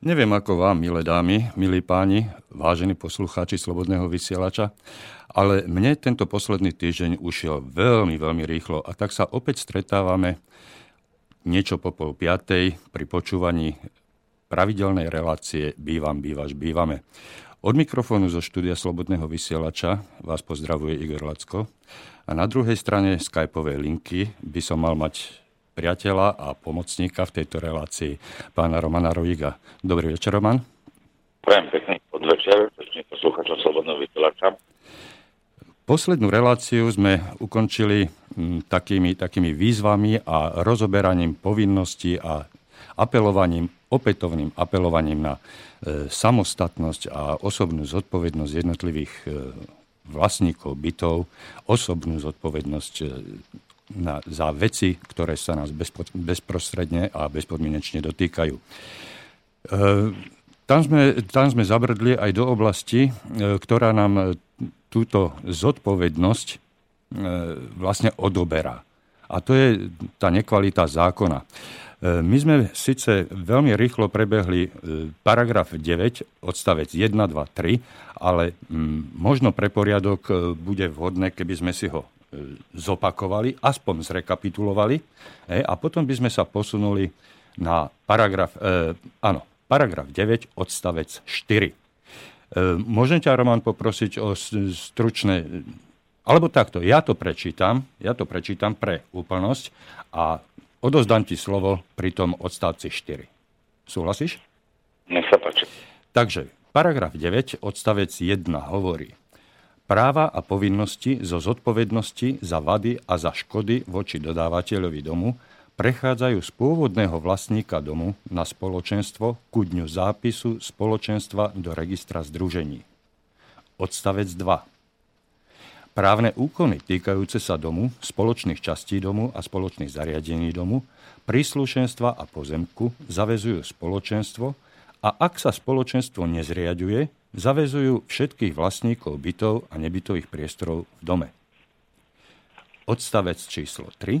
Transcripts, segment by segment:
Neviem ako vám, milé dámy, milí páni, vážení poslucháči Slobodného vysielača, ale mne tento posledný týždeň ušiel veľmi, veľmi rýchlo a tak sa opäť stretávame niečo po pol piatej pri počúvaní pravidelnej relácie Bývam, bývaš, bývame. Od mikrofónu zo štúdia Slobodného vysielača vás pozdravuje Igor Lacko a na druhej strane skypovej linky by som mal mať priateľa a pomocníka v tejto relácii, pána Romana Rojiga. Dobrý večer, Roman. Prajem pekný podvečer, pekný poslucháčom Slobodného vysielača. Poslednú reláciu sme ukončili m, takými, takými výzvami a rozoberaním povinností a apelovaním, opätovným apelovaním na e, samostatnosť a osobnú zodpovednosť jednotlivých e, vlastníkov bytov, osobnú zodpovednosť e, na, za veci, ktoré sa nás bezpo, bezprostredne a bezpodmienečne dotýkajú. E, tam, sme, tam sme zabrdli aj do oblasti, e, ktorá nám túto zodpovednosť e, vlastne odoberá. A to je tá nekvalita zákona. E, my sme síce veľmi rýchlo prebehli paragraf 9, odstavec 1, 2, 3, ale m, možno pre poriadok bude vhodné, keby sme si ho zopakovali, aspoň zrekapitulovali a potom by sme sa posunuli na paragraf, e, áno, paragraf 9, odstavec 4. E, môžem ťa, Roman, poprosiť o stručné, alebo takto, ja to prečítam, ja to prečítam pre úplnosť a odozdám ti slovo pri tom odstavci 4. Súhlasíš? Nech sa páči. Takže, paragraf 9, odstavec 1 hovorí, práva a povinnosti zo zodpovednosti za vady a za škody voči dodávateľovi domu prechádzajú z pôvodného vlastníka domu na spoločenstvo ku dňu zápisu spoločenstva do registra združení. Odstavec 2. Právne úkony týkajúce sa domu, spoločných častí domu a spoločných zariadení domu, príslušenstva a pozemku zavezujú spoločenstvo a ak sa spoločenstvo nezriaďuje, zavezujú všetkých vlastníkov bytov a nebytových priestorov v dome. Odstavec číslo 3.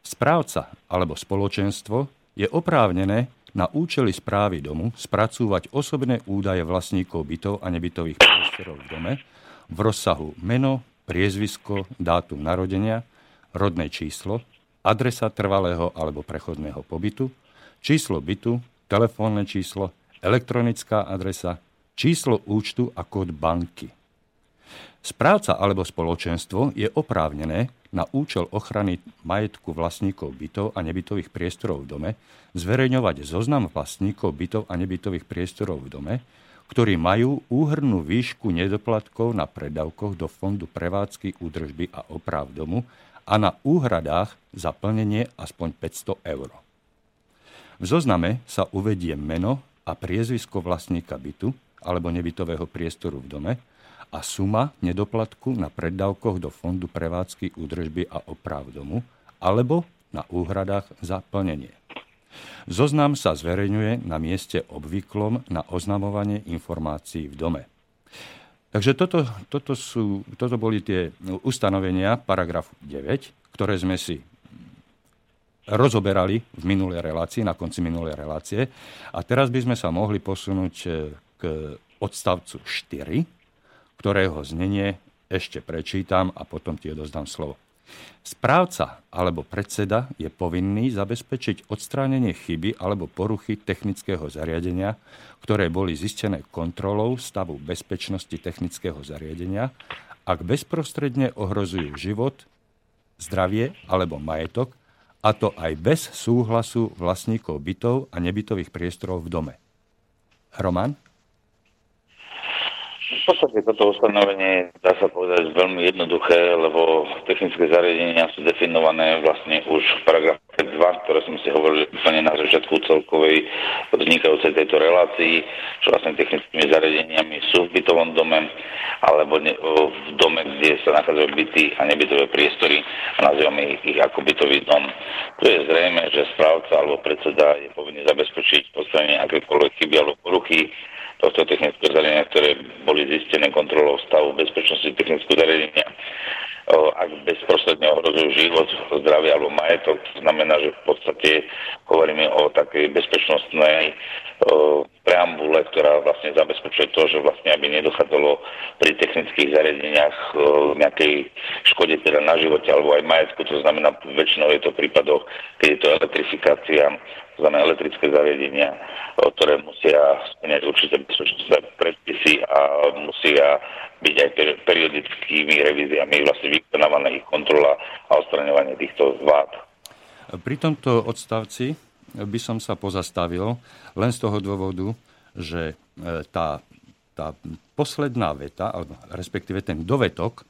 Správca alebo spoločenstvo je oprávnené na účely správy domu spracúvať osobné údaje vlastníkov bytov a nebytových priestorov v dome v rozsahu meno, priezvisko, dátum narodenia, rodné číslo, adresa trvalého alebo prechodného pobytu, číslo bytu, telefónne číslo, elektronická adresa, číslo účtu a kód banky. Správca alebo spoločenstvo je oprávnené na účel ochrany majetku vlastníkov bytov a nebytových priestorov v dome zverejňovať zoznam vlastníkov bytov a nebytových priestorov v dome, ktorí majú úhrnú výšku nedoplatkov na predavkoch do Fondu prevádzky, údržby a oprav domu a na úhradách za plnenie aspoň 500 eur. V zozname sa uvedie meno a priezvisko vlastníka bytu, alebo nebytového priestoru v dome a suma nedoplatku na preddavkoch do Fondu prevádzky, údržby a oprav domu alebo na úhradách za plnenie. Zoznam sa zverejňuje na mieste obvyklom na oznamovanie informácií v dome. Takže toto, toto, sú, toto boli tie ustanovenia paragrafu 9, ktoré sme si rozoberali v minulej relácii, na konci minulej relácie. A teraz by sme sa mohli posunúť k odstavcu 4, ktorého znenie ešte prečítam a potom ti odozdám slovo. Správca alebo predseda je povinný zabezpečiť odstránenie chyby alebo poruchy technického zariadenia, ktoré boli zistené kontrolou stavu bezpečnosti technického zariadenia, ak bezprostredne ohrozujú život, zdravie alebo majetok, a to aj bez súhlasu vlastníkov bytov a nebytových priestorov v dome. Roman? V podstate toto ustanovenie dá sa povedať veľmi jednoduché, lebo technické zariadenia sú definované vlastne už v paragrafe 2, ktoré som si hovoril úplne na začiatku celkovej vznikajúcej tejto relácii, čo vlastne technickými zariadeniami sú v bytovom dome alebo v dome, kde sa nachádzajú byty a nebytové priestory a nazývame ich, ich ako bytový dom. Tu je zrejme, že správca alebo predseda je povinný zabezpečiť postavenie akékoľvek chyby alebo poruchy tohto technického zariadenia, ktoré boli zistené kontrolou stavu bezpečnosti technického zariadenia. ak bezprostredne ohrozujú život, zdravie alebo majetok. To znamená, že v podstate hovoríme o takej bezpečnostnej preambule, ktorá vlastne zabezpečuje to, že vlastne aby nedochádzalo pri technických zariadeniach nejakej škode teda na živote alebo aj majetku. To znamená, väčšinou je to prípadoch, keď je to elektrifikácia, znamená elektrické zariadenia, ktoré musia splňať určité bezpečnostné predpisy a musia byť aj periodickými revíziami vlastne vykonávaná ich kontrola a odstraňovanie týchto vád. Pri tomto odstavci by som sa pozastavil len z toho dôvodu, že e, tá, tá posledná veta, respektíve ten dovetok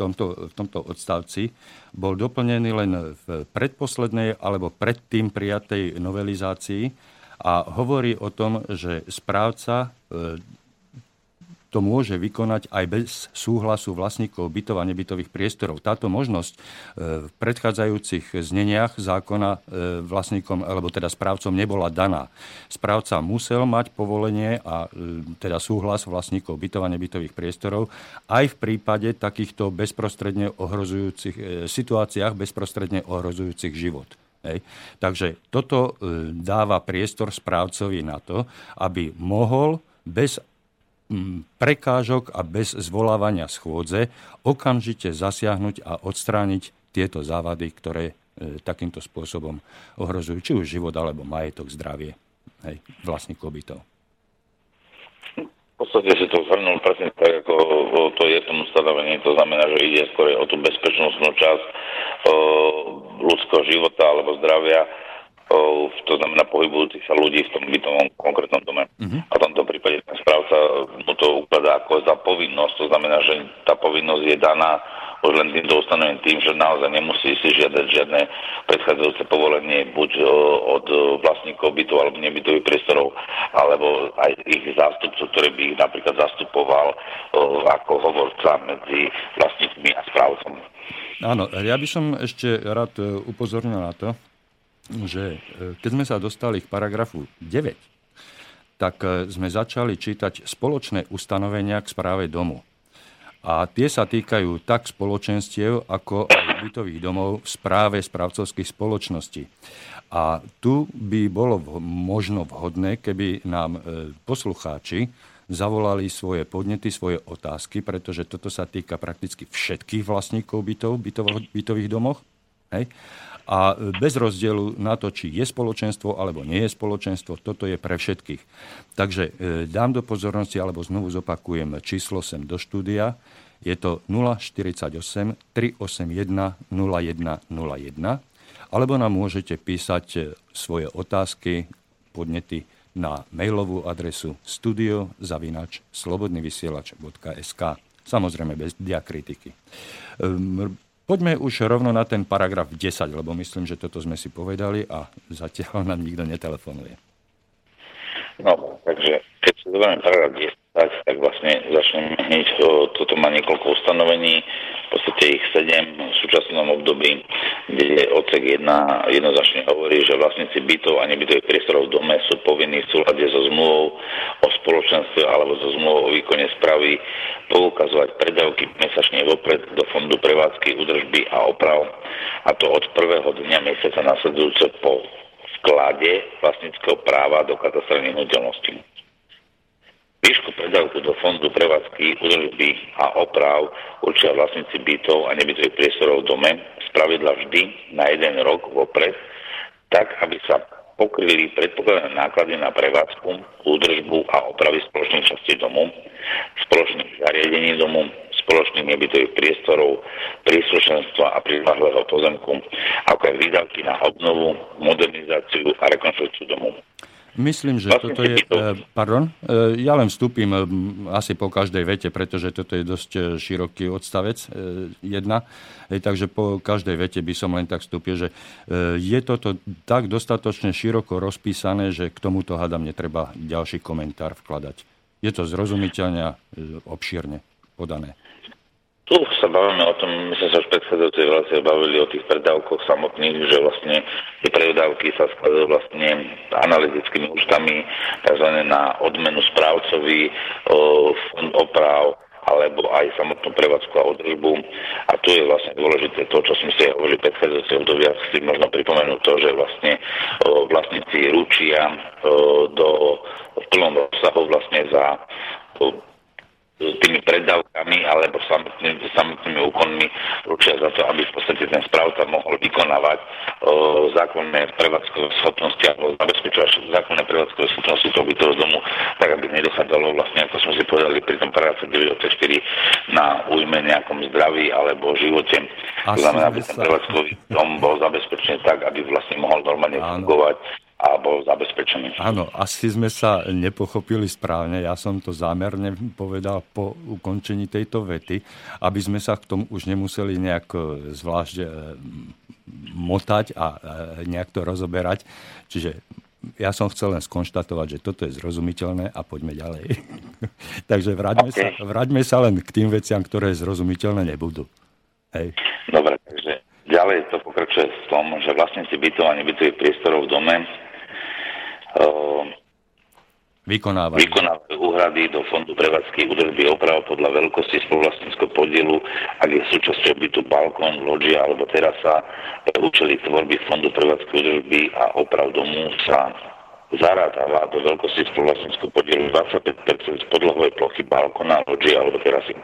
tomto, v tomto odstavci bol doplnený len v predposlednej alebo predtým prijatej novelizácii a hovorí o tom, že správca e, to môže vykonať aj bez súhlasu vlastníkov bytov a nebytových priestorov. Táto možnosť e, v predchádzajúcich zneniach zákona e, vlastníkom, alebo teda správcom nebola daná. Správca musel mať povolenie a e, teda súhlas vlastníkov bytov a nebytových priestorov aj v prípade takýchto bezprostredne ohrozujúcich situáciách bezprostredne ohrozujúcich život. Hej. Takže toto dáva priestor správcovi na to, aby mohol bez prekážok a bez zvolávania schôdze okamžite zasiahnuť a odstrániť tieto závady, ktoré e, takýmto spôsobom ohrozujú či už život alebo majetok, zdravie hej, vlastníkov bytov. V podstate si to zhrnul presne tak, ako to je v tom ustanovení. To znamená, že ide skôr o tú bezpečnostnú časť o ľudského života alebo zdravia to znamená pohybujúcich sa ľudí v tom bytovom konkrétnom dome. Uh-huh. A v tomto prípade ten správca mu to ukladá ako za povinnosť, to znamená, že tá povinnosť je daná už len týmto ustanovením tým, že naozaj nemusí si žiadať žiadne predchádzajúce povolenie buď od vlastníkov bytov alebo nebytových priestorov, alebo aj ich zástupcov, ktorý by ich napríklad zastupoval ako hovorca medzi vlastníkmi a správcom. Áno, ja by som ešte rád e, upozornil na to, že e, keď sme sa dostali k paragrafu 9, tak e, sme začali čítať spoločné ustanovenia k správe domu. A tie sa týkajú tak spoločenstiev, ako aj bytových domov v správe správcovských spoločností. A tu by bolo možno vhodné, keby nám e, poslucháči zavolali svoje podnety, svoje otázky, pretože toto sa týka prakticky všetkých vlastníkov bytov, bytových domoch. Hej? A bez rozdielu na to, či je spoločenstvo alebo nie je spoločenstvo, toto je pre všetkých. Takže e, dám do pozornosti, alebo znovu zopakujem číslo sem do štúdia. Je to 048 381 0101 alebo nám môžete písať e, svoje otázky, podnety na mailovú adresu studio.zavinač slobodnyvysielač.sk Samozrejme bez diakritiky. Poďme už rovno na ten paragraf 10, lebo myslím, že toto sme si povedali a zatiaľ nám nikto netelefonuje. No, takže keď si zoberieme paragraf 10, tak vlastne začneme hneď, toto má niekoľko ustanovení, v podstate ich sedem v súčasnom období, kde odsek 1 jednoznačne hovorí, že vlastníci bytov a nebytových priestorov v dome sú povinní v súlade so zmluvou o spoločenstve alebo so zmluvou o výkone správy poukazovať predávky mesačne vopred do fondu prevádzky, údržby a oprav a to od prvého dňa mesiaca nasledujúce po vklade vlastníckého práva do katastrálnych nehnuteľností. Výšku predávku do fondu prevádzky, údržby a oprav určia vlastníci bytov a nebytových priestorov v dome z pravidla vždy na jeden rok vopred, tak aby sa pokryli predpokladané náklady na prevádzku, údržbu a opravy spoločných častí domu, spoločných zariadení domu, spoločných nebytových priestorov, príslušenstva a prilahlého pozemku, ako aj výdavky na obnovu, modernizáciu a rekonstrukciu domu. Myslím, že vlastne toto je... Eh, pardon? Eh, ja len vstúpim eh, asi po každej vete, pretože toto je dosť široký odstavec jedna. Takže po každej vete by som len tak vstúpil, že je toto tak dostatočne široko rozpísané, že k tomuto hadam netreba ďalší komentár vkladať. Je to zrozumiteľne a obšírne podané. Tu sa bavíme o tom, my sme sa už predchádzajúcej relácie bavili o tých predávkoch samotných, že vlastne tie predávky sa skladajú vlastne analytickými účtami, tzv. na odmenu správcovi, fond oprav alebo aj samotnú prevádzku a održbu. A tu je vlastne dôležité to, čo sme si hovorili v predchádzajúcej obdobia, si možno pripomenúť to, že vlastne o, vlastníci ručia o, do v plnom rozsahu vlastne za tými predávkami alebo samotnými, samotnými úkonmi ručia za to, aby v podstate ten správca mohol vykonávať o, zákonné prevádzkové schopnosti alebo zabezpečovať zákonné prevádzkové schopnosti toho bytového domu, tak aby nedochádzalo vlastne, ako sme si povedali pri tom paragrafe 9 na ujme nejakom zdraví alebo živote. To znamená, aby ten prevádzkový dom bol zabezpečený tak, aby vlastne mohol normálne fungovať a bol zabezpečený. Áno, asi sme sa nepochopili správne. Ja som to zámerne povedal po ukončení tejto vety, aby sme sa k tomu už nemuseli nejak e, zvlášť e, motať a e, nejak to rozoberať. Čiže ja som chcel len skonštatovať, že toto je zrozumiteľné a poďme ďalej. Takže vráťme, okay. sa, vráťme sa len k tým veciam, ktoré zrozumiteľné nebudú. Hej. Dobre, takže ďalej to pokračuje v tom, že vlastníci bytov a nebytových priestorov v dome vykonávajú. vykonávajú úhrady do fondu prevádzky údržby oprav podľa veľkosti spoluvlastníckého podielu, ak je súčasťou bytu balkón, loďia alebo terasa, účely tvorby fondu prevádzky údržby a oprav domu sa zarátava do veľkosti spoluvlastníckého podielu 25% z podlahovej plochy balkóna, loďia alebo terasy.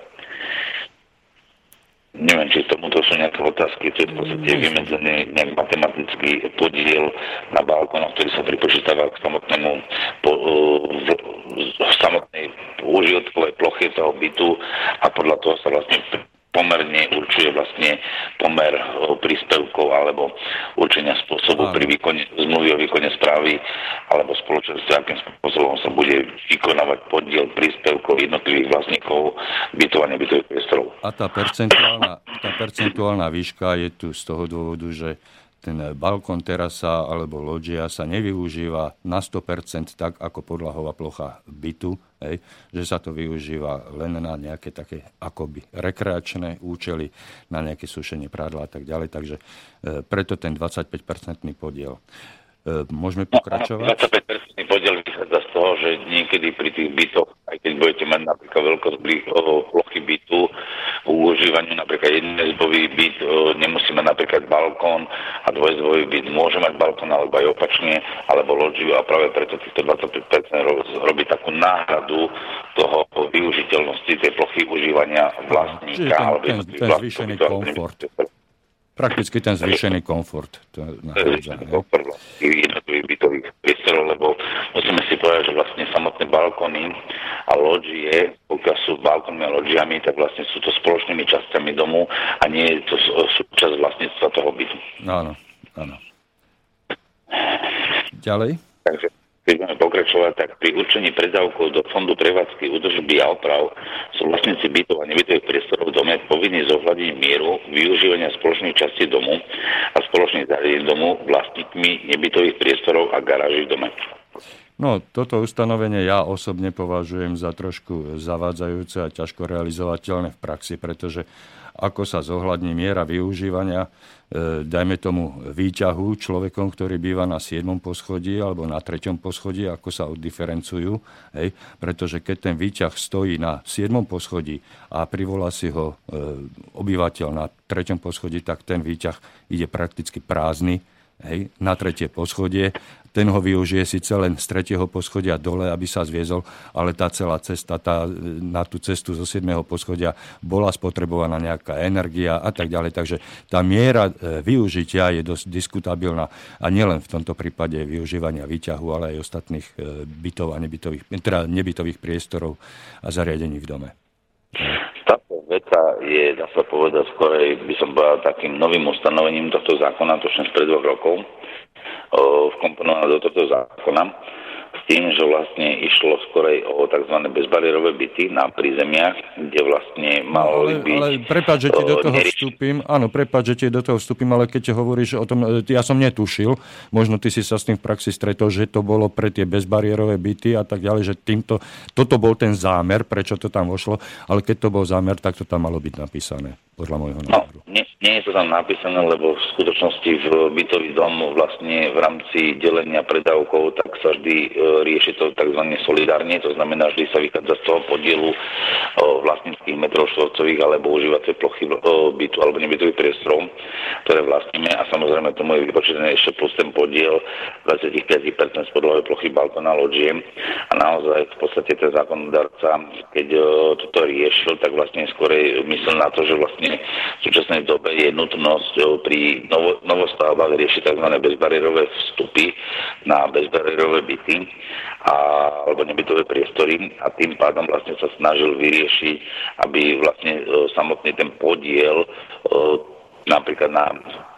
Neviem, či tomuto sú nejaké otázky, to je v podstate vymedzený nejak matematický podiel na balkónoch, ktorý sa pripočítava k samotnému po, v, v samotnej užitkovej plochy toho bytu a podľa toho sa vlastne pomerne určuje vlastne pomer príspevkov alebo určenia spôsobu pri výkone zmluvy o výkone správy alebo spoločnosti, akým spôsobom sa bude vykonávať podiel príspevkov jednotlivých vlastníkov bytovania bytových priestorov. A tá percentuálna, tá percentuálna výška je tu z toho dôvodu, že ten balkón, terasa alebo loďia sa nevyužíva na 100% tak ako podlahová plocha bytu, hej, že sa to využíva len na nejaké také akoby rekreačné účely, na nejaké sušenie prádla a tak ďalej. Takže e, preto ten 25-percentný podiel. E, môžeme pokračovať? 25-percentný že niekedy pri tých bytoch, aj keď budete mať napríklad veľkosť plochy bytu, v užívaniu napríklad jednoizbový byt nemusí mať napríklad balkón a dvojizbový byt môže mať balkón alebo aj opačne, alebo loďiu a práve preto týchto 25% robí takú náhradu toho využiteľnosti tej plochy užívania vlastníka. Čiže ten, ten, ten zvýšený komfort. Prakticky ten zvýšený komfort. To komfort jednotlivých bytových priestorov, lebo musíme si povedať, že vlastne samotné balkóny a loďie, pokiaľ sú balkónmi a loďiami, tak vlastne sú to spoločnými časťami domu a nie je to súčasť vlastníctva toho bytu. Áno, áno. Ďalej? Takže keď budeme pokračovať, tak pri určení predávkov do fondu prevádzky údržby a oprav sú vlastníci bytov a nebytových priestorov v dome povinní zohľadiť mieru využívania spoločných častí domu a spoločných zariadení domu vlastníkmi nebytových priestorov a garáží v dome. No, toto ustanovenie ja osobne považujem za trošku zavádzajúce a ťažko realizovateľné v praxi, pretože ako sa zohľadní miera využívania, e, dajme tomu výťahu človekom, ktorý býva na 7. poschodí alebo na 3. poschodí, ako sa oddiferencujú. Hej? Pretože keď ten výťah stojí na 7. poschodí a privolá si ho e, obyvateľ na 3. poschodí, tak ten výťah ide prakticky prázdny hej, na tretie poschodie. Ten ho využije síce len z tretieho poschodia dole, aby sa zviezol, ale tá celá cesta, tá, na tú cestu zo 7. poschodia bola spotrebovaná nejaká energia a tak ďalej. Takže tá miera e, využitia je dosť diskutabilná a nielen v tomto prípade využívania výťahu, ale aj ostatných e, bytov a nebytových, teda nebytových priestorov a zariadení v dome. Veta je, dá sa povedať, skorej by som povedal takým novým ustanovením tohto zákona, točne pred dvoch rokov, vkomponovaná do tohto zákona s tým, že vlastne išlo skorej o tzv. bezbariérové byty na prízemiach, kde vlastne malo ale, byť... Ale prepáč, že ti do toho nerieš... vstúpim. Áno, prepáč, že ti do toho vstúpim, ale keď hovoríš o tom, e, ja som netušil, možno ty si sa s tým v praxi stretol, že to bolo pre tie bezbariérové byty a tak ďalej, že týmto, toto bol ten zámer, prečo to tam vošlo, ale keď to bol zámer, tak to tam malo byť napísané podľa môjho no, názoru. No, nie, nie je to tam napísané, lebo v skutočnosti v bytový dom vlastne v rámci delenia predávkov tak sa vždy e, rieši to tzv. solidárne, to znamená, vždy sa vychádza z toho podielu vlastníckých metrov štvorcových alebo užívacej plochy bytu alebo nebytových priestorov, ktoré vlastníme a samozrejme tomu je vypočítané ešte plus ten podiel 25% spodlovej plochy balkona loďie a naozaj v podstate ten zákonodárca, keď toto riešil, tak vlastne skôr myslel na to, že vlastne v súčasnej dobe je nutnosť pri novo, novostavbách riešiť tzv. bezbariérové vstupy na bezbariérové byty a, alebo nebytové priestory a tým pádom vlastne sa snažil vyriešiť, aby vlastne e, samotný ten podiel e, napríklad na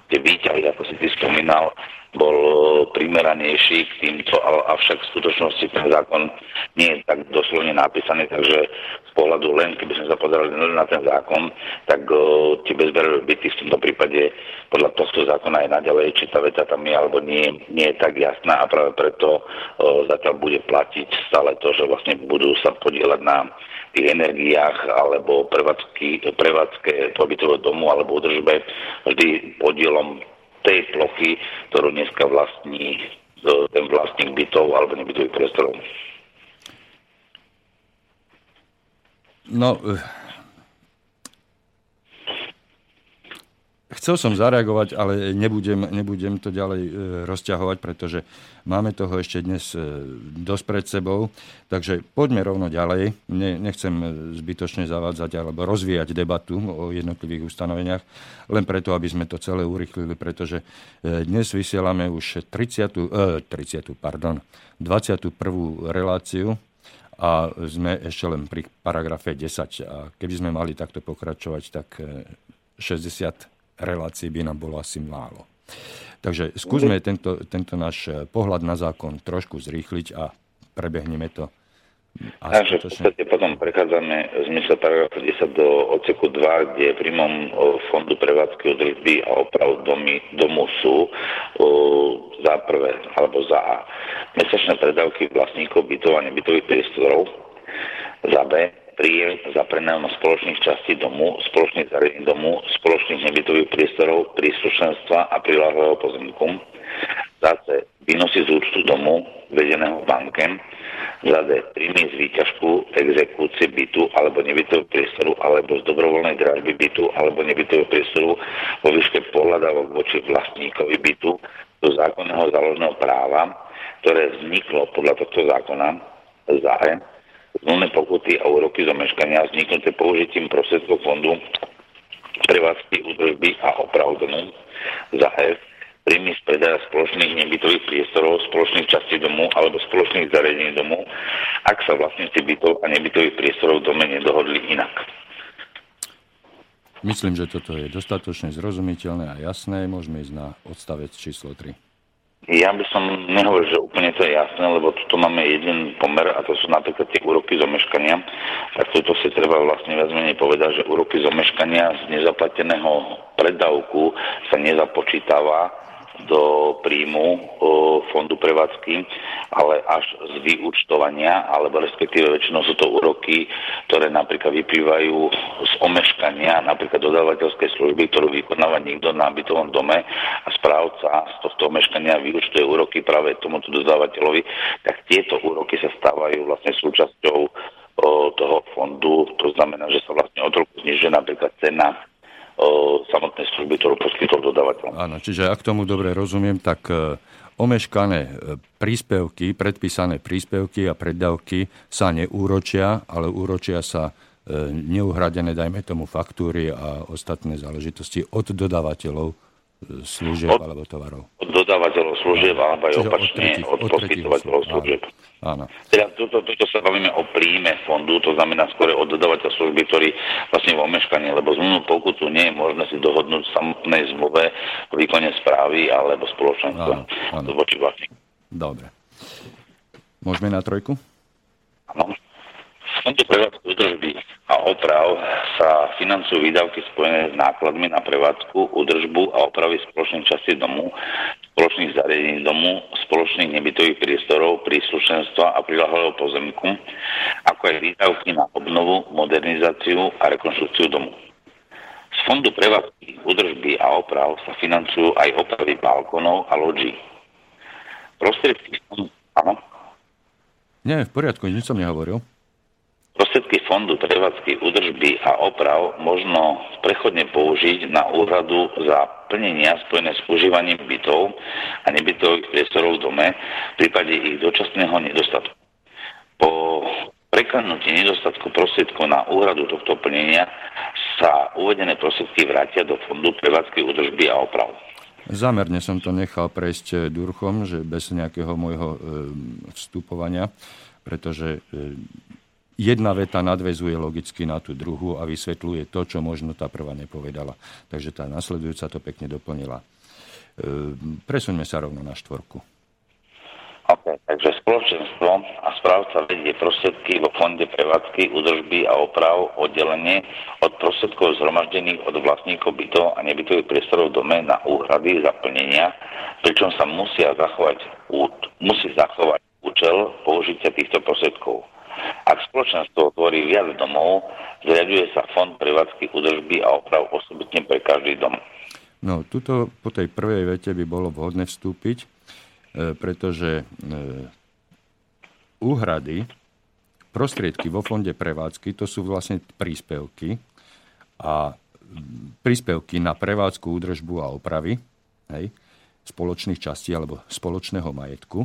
tie výťahy, ako si ty spomínal, bol e, primeranejší k týmto, avšak v skutočnosti ten zákon nie je tak doslovne napísaný, takže z pohľadu len, keby sme sa pozerali na ten zákon, tak uh, tie bezberové byty v tomto prípade podľa tohto zákona aj naďalej, či tá veta tam je alebo nie, nie je tak jasná a práve preto uh, zatiaľ bude platiť stále to, že vlastne budú sa podielať na tých energiách alebo prevádzky, prevádzke pobytového domu alebo udržbe vždy podielom tej plochy, ktorú dneska vlastní ten vlastník bytov alebo nebytových priestorov. No, Chcel som zareagovať, ale nebudem, nebudem to ďalej e, rozťahovať, pretože máme toho ešte dnes e, dosť pred sebou. Takže poďme rovno ďalej. Ne, nechcem zbytočne zavádzať alebo rozvíjať debatu o jednotlivých ustanoveniach, len preto, aby sme to celé urychlili, pretože e, dnes vysielame už 30, e, 30 pardon, 21. reláciu a sme ešte len pri paragrafe 10. A keby sme mali takto pokračovať, tak 60 relácií by nám bolo asi málo. Takže skúsme tento, tento náš eh, pohľad na zákon trošku zrýchliť a prebehneme to. Takže v podstate potom prechádzame v zmysle paragrafu 10 do odseku 2, kde príjmom eh, fondu prevádzky održby a oprav domy, domu sú eh, za prvé, alebo za A. Mesačné predávky vlastníkov bytov a nebytových priestorov, za B príjem za prenajom spoločných častí domu, spoločných zariadení domu, spoločných nebytových priestorov, príslušenstva a priláhlého pozemku. Zase výnosy z účtu domu vedeného bankem. Za D príjmy z výťažku, exekúcie bytu alebo nebytového priestoru alebo z dobrovoľnej dražby bytu alebo nebytového priestoru vo výške pohľadávok voči vlastníkovi bytu do zákonného záložného práva, ktoré vzniklo podľa tohto zákona za E zmluvné pokuty a úroky zameškania vzniknuté použitím prostriedkov fondu prevádzky, údržby a oprav za F príjmy z predaja spoločných nebytových priestorov, spoločných častí domu alebo spoločných zariadení domu, ak sa vlastníci bytov a nebytových priestorov v dome nedohodli inak. Myslím, že toto je dostatočne zrozumiteľné a jasné. Môžeme ísť na odstavec číslo 3. Ja by som nehovoril, že úplne to je jasné, lebo tu máme jeden pomer a to sú napríklad tie úroky z omeškania. Tak toto si treba vlastne viac menej povedať, že úroky z omeškania z nezaplateného predávku sa nezapočítava do príjmu fondu prevádzky, ale až z vyúčtovania, alebo respektíve väčšinou sú to úroky, ktoré napríklad vyplývajú z omeškania, napríklad dodávateľskej služby, ktorú vykonáva niekto na bytovom dome a správca z tohto omeškania vyúčtuje úroky práve tomuto dodávateľovi, tak tieto úroky sa stávajú vlastne súčasťou toho fondu. To znamená, že sa vlastne o toľko znižuje napríklad cena samotnej služby, ktorú poskytol dodávateľ. Áno, čiže ak tomu dobre rozumiem, tak e, omeškané e, príspevky, predpísané príspevky a preddavky sa neúročia, ale úročia sa e, neuhradené, dajme tomu, faktúry a ostatné záležitosti od dodávateľov služieb od, alebo tovarov. Od dodávateľov služieb alebo aj opačne od, od poskytovateľov služieb. Áno. Teda tuto, tuto sa bavíme o príjme fondu, to znamená skôr od dodávateľ služby, ktorý vlastne v omeškaní, lebo zmluvnú pokutu nie je možné si dohodnúť v samotnej zmluve o výkone správy alebo spoločenstva voči vlastníku. Dobre. Môžeme na trojku? Áno. Tomto prevádzku údržby a oprav sa financujú výdavky spojené s nákladmi na prevádzku, údržbu a opravy spoločných častí domu, spoločných zariadení domu, spoločných nebytových priestorov, príslušenstva a prilahlého pozemku, ako aj výdavky na obnovu, modernizáciu a rekonštrukciu domu. Z fondu prevádzky, údržby a oprav sa financujú aj opravy balkónov a loďí. Prostriedky áno? Nie, v poriadku, nič som nehovoril. Prostriedky fondu prevádzky, údržby a oprav možno prechodne použiť na úhradu za plnenia spojené s užívaním bytov a nebytových priestorov v dome v prípade ich dočasného nedostatku. Po preklenutí nedostatku prostriedkov na úhradu tohto plnenia sa uvedené prostriedky vrátia do fondu prevádzky, údržby a oprav. Zámerne som to nechal prejsť eh, durchom, že bez nejakého môjho eh, vstupovania, pretože eh, jedna veta nadvezuje logicky na tú druhú a vysvetľuje to, čo možno tá prvá nepovedala. Takže tá nasledujúca to pekne doplnila. E, presuňme sa rovno na štvorku. OK, takže spoločenstvo a správca vedie prostriedky vo fonde prevádzky, údržby a oprav oddelenie od prostriedkov zhromaždených od vlastníkov bytov a nebytových priestorov dome na úhrady zaplnenia, pričom sa musia zachovať, musí zachovať účel použitia týchto prostriedkov. Ak spoločenstvo tvorí viac domov, zriaduje sa fond prevádzky údržby a oprav osobitne pre každý dom. No, tuto po tej prvej vete by bolo vhodné vstúpiť, e, pretože e, úhrady, prostriedky vo fonde prevádzky, to sú vlastne príspevky a príspevky na prevádzku, údržbu a opravy hej, spoločných častí alebo spoločného majetku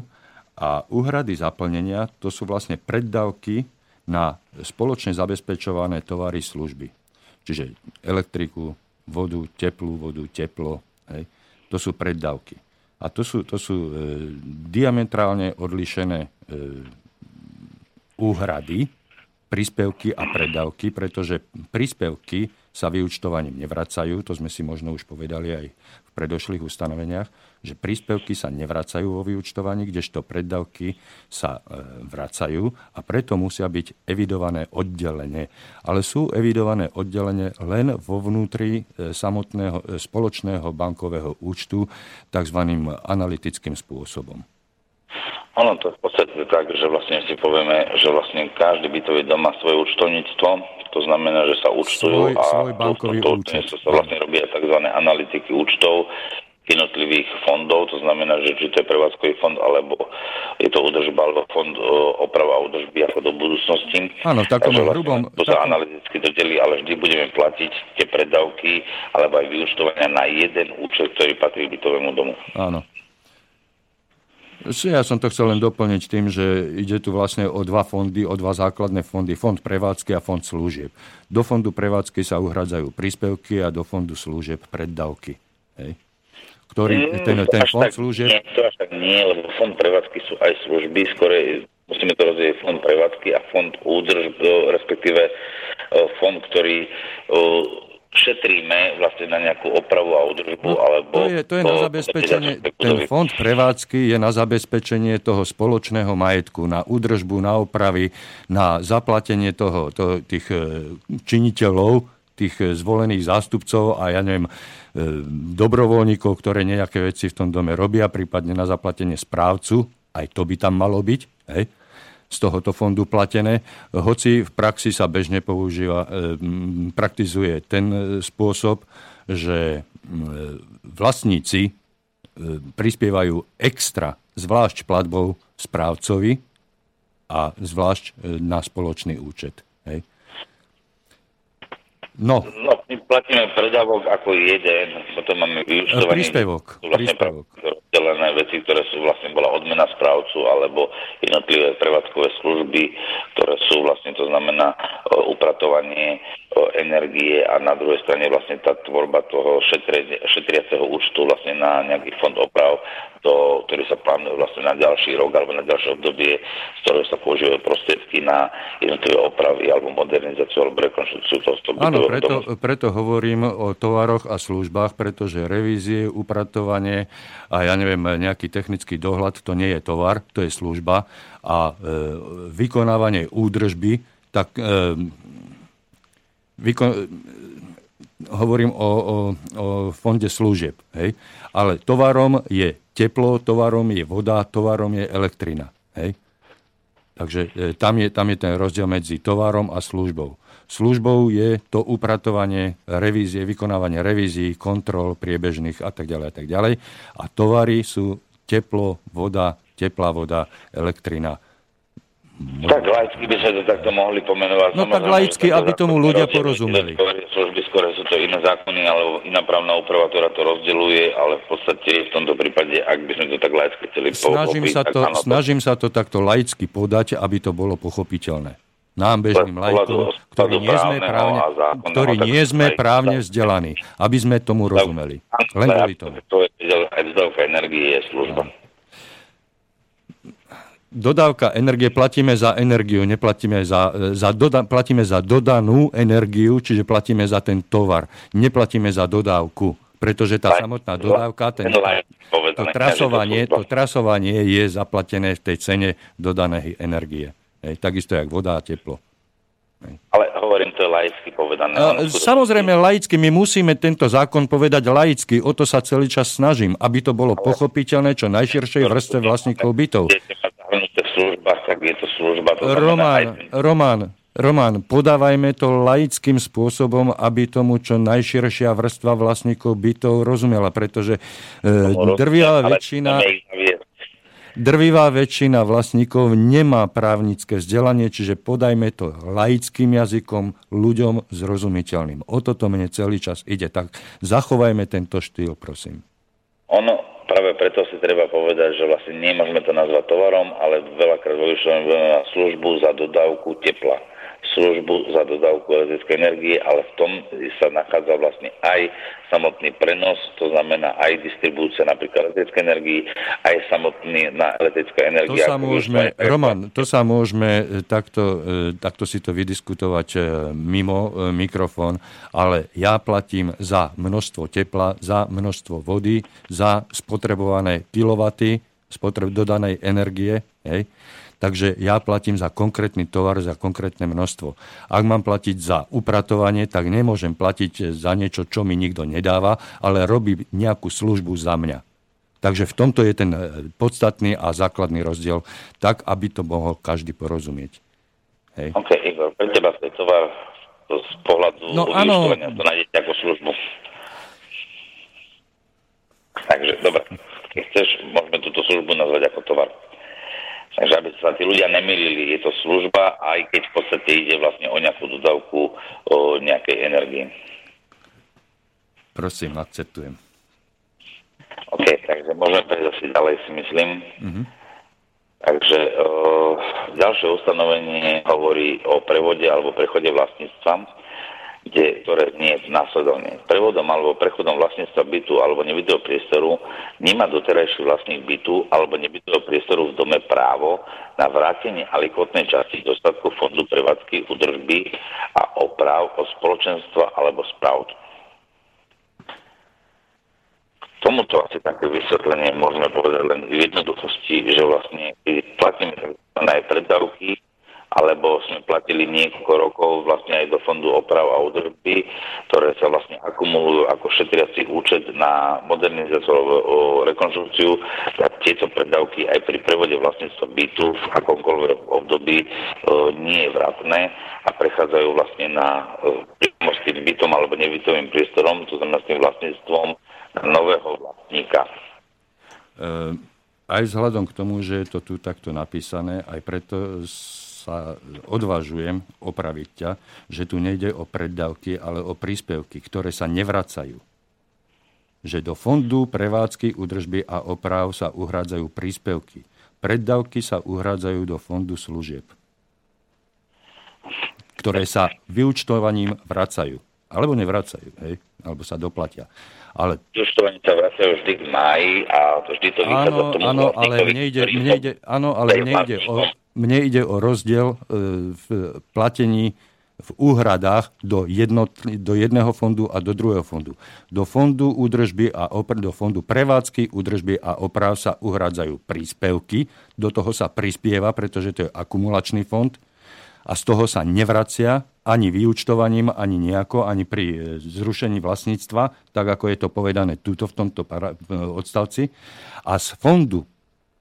a úhrady zaplnenia to sú vlastne preddavky na spoločne zabezpečované tovary služby. Čiže elektriku, vodu, teplú vodu, teplo. Hej. To sú preddavky. A to sú, to sú e, diametrálne odlišené e, úhrady, príspevky a preddavky, pretože príspevky sa vyučtovaním nevracajú, to sme si možno už povedali aj v predošlých ustanoveniach, že príspevky sa nevracajú vo vyučtovaní, kdežto preddavky sa e, vracajú a preto musia byť evidované oddelenie. Ale sú evidované oddelenie len vo vnútri e, samotného e, spoločného bankového účtu tzv. analytickým spôsobom. Ono to v podstate tak, že vlastne si povieme, že vlastne každý bytový dom má svoje účtovníctvo, to znamená, že sa účtujú svoj, a svoj bankový to, to, účet. sa vlastne robia tzv. analytiky účtov, jednotlivých fondov, to znamená, že či to je prevádzkový fond, alebo je to údržba, alebo fond oprava údržby ako do budúcnosti. Áno, v takom Takže vlastne hrubom... To sa analyticky dodeli, ale vždy budeme platiť tie predávky alebo aj vyúčtovania na jeden účet, ktorý patrí bytovému domu. Áno. Ja som to chcel len doplniť tým, že ide tu vlastne o dva fondy, o dva základné fondy. Fond prevádzky a fond služieb. Do fondu prevádzky sa uhradzajú príspevky a do fondu služieb preddavky. Hej ktorý mm, ten, ten fond tak, služieb... Nie, to až tak nie, lebo fond prevádzky sú aj služby, skore musíme to rozdieť fond prevádzky a fond údrž, respektíve fond, ktorý šetríme vlastne na nejakú opravu a údržbu, no, alebo... To je, to je na zabezpečenie, ten fond prevádzky je na zabezpečenie toho spoločného majetku, na údržbu, na opravy, na zaplatenie toho, to, tých e, činiteľov, tých e, zvolených zástupcov a ja neviem, E, dobrovoľníkov, ktoré nejaké veci v tom dome robia, prípadne na zaplatenie správcu, aj to by tam malo byť, hej, z tohoto fondu platené. Hoci v praxi sa bežne používa, e, praktizuje ten e, spôsob, že vlastníci prispievajú extra, zvlášť platbou správcovi a zvlášť na spoločný účet. Hej. No. no, platíme predávok ako jeden, potom máme vyučtovanie. Príspevok. Vlastne príspevok. Rozdelené veci, ktoré sú vlastne bola odmena správcu alebo jednotlivé prevádzkové služby, ktoré sú vlastne, to znamená upratovanie energie a na druhej strane vlastne tá tvorba toho šetriaceho účtu vlastne na nejaký fond oprav, to, ktorý sa plánuje vlastne na ďalší rok alebo na ďalšie obdobie, z ktorého sa používajú prostriedky na jednotlivé opravy alebo modernizáciu alebo rekonštrukciu toho Áno, preto, preto hovorím o tovaroch a službách, pretože revízie, upratovanie a ja neviem, nejaký technický dohľad, to nie je tovar, to je služba a e, vykonávanie údržby, tak e, vykon, hovorím o, o, o fonde služieb, hej? ale tovarom je teplo, tovarom je voda, tovarom je elektrina. Hej? Takže e, tam je, tam je ten rozdiel medzi tovarom a službou. Službou je to upratovanie, revízie, vykonávanie revízií, kontrol priebežných a tak ďalej a tak ďalej. A tovary sú teplo, voda, teplá voda, elektrina, Tak laicky by sme to takto mohli pomenovať. No tak laicky, aby tomu ľudia porozumeli. Služby, skôr sú to iné zákony alebo iná právna úprava, ktorá to rozdeluje, ale v podstate v tomto prípade, ak by sme to tak laicky chceli snažím sa to, áno, snažím sa to takto laicky podať, aby to bolo pochopiteľné. Nám bežným lajkom, ktorí nie sme právne, ktorí nie sme právne vzdelaní, aby sme tomu rozumeli. Len kvôli tomu. To je aj energie je služba dodávka energie, platíme za energiu, neplatíme za, za doda, platíme za dodanú energiu, čiže platíme za ten tovar. Neplatíme za dodávku, pretože tá samotná dodávka, ten, to, trasovanie, to trasovanie je zaplatené v tej cene dodanej energie. Hej, takisto jak voda a teplo. Ale hovorím to laicky povedané. Samozrejme laicky, my musíme tento zákon povedať laicky, o to sa celý čas snažím, aby to bolo pochopiteľné čo najširšej vrstve vlastníkov bytov službách, tak je to služba. To Román, aj... Román, Román, podávajme to laickým spôsobom, aby tomu čo najširšia vrstva vlastníkov bytov rozumela, pretože e, drvivá väčšina... Drvivá väčšina vlastníkov nemá právnické vzdelanie, čiže podajme to laickým jazykom, ľuďom zrozumiteľným. O toto mne celý čas ide. Tak zachovajme tento štýl, prosím. Ono, práve preto si treba povedať, že vlastne nemôžeme to nazvať tovarom, ale veľakrát využívame na službu za dodávku tepla službu za dodávku elektrickej energie, ale v tom sa nachádza vlastne aj samotný prenos, to znamená aj distribúcia napríklad elektrickej energii, aj samotný na elektrická energia. To sa môžeme, Roman, to sa môžeme e, takto, e, takto si to vydiskutovať e, mimo mikrofón, ale ja platím za množstvo tepla, za množstvo vody, za spotrebované kilowaty, spotreb dodanej energie, hej, Takže ja platím za konkrétny tovar, za konkrétne množstvo. Ak mám platiť za upratovanie, tak nemôžem platiť za niečo, čo mi nikto nedáva, ale robí nejakú službu za mňa. Takže v tomto je ten e, podstatný a základný rozdiel, tak, aby to mohol každý porozumieť. Hej. OK, Igor, pre teba je tovar z pohľadu no, áno. to nájdete ako službu. Takže, dobre. Keď chceš, môžeme túto službu nazvať ako tovar. Takže aby sa tí ľudia nemilili, je to služba, aj keď v podstate ide vlastne o nejakú dodávku o nejakej energii. Prosím, akceptujem. OK, takže môžeme prejsť asi ďalej, si myslím. Mm-hmm. Takže o, ďalšie ustanovenie hovorí o prevode alebo prechode vlastníctva kde, ktoré nie následovne. Prevodom alebo prechodom vlastníctva bytu alebo nebytového priestoru nemá doterajší vlastník bytu alebo nebytového priestoru v dome právo na vrátenie alikvotnej časti dostatku fondu prevádzky, údržby a oprav o spoločenstva alebo spravd. Tomuto asi také vysvetlenie môžeme povedať len v jednoduchosti, že vlastne platíme aj preddavky, alebo sme platili niekoľko rokov vlastne aj do fondu oprav a údržby, ktoré sa vlastne akumulujú ako šetriaci účet na modernizáciu alebo rekonštrukciu, tak tieto predávky aj pri prevode vlastníctva bytu v akomkoľvek období nie je vratné a prechádzajú vlastne na e, tým bytom alebo nebytovým priestorom, to znamená s tým vlastníctvom nového vlastníka. E, aj vzhľadom k tomu, že je to tu takto napísané, aj preto sa odvážujem opraviť ťa, že tu nejde o preddavky, ale o príspevky, ktoré sa nevracajú. Že do fondu prevádzky, údržby a oprav sa uhrádzajú príspevky. Preddavky sa uhrádzajú do fondu služieb, ktoré sa vyučtovaním vracajú. Alebo nevracajú, hej? alebo sa doplatia. Ale... Vyučtovanie sa vracajú vždy v máji a vždy to vychádza tomu áno, ale mne ide, áno, ale mne ide o, mne ide o rozdiel e, v platení v úhradách do, jedno, do jedného fondu a do druhého fondu. Do fondu údržby a opr- do fondu prevádzky, údržby a oprav sa uhradzajú príspevky, do toho sa prispieva, pretože to je akumulačný fond a z toho sa nevracia ani vyučtovaním, ani nejako, ani pri e, zrušení vlastníctva, tak ako je to povedané tuto v tomto para- odstavci. A z fondu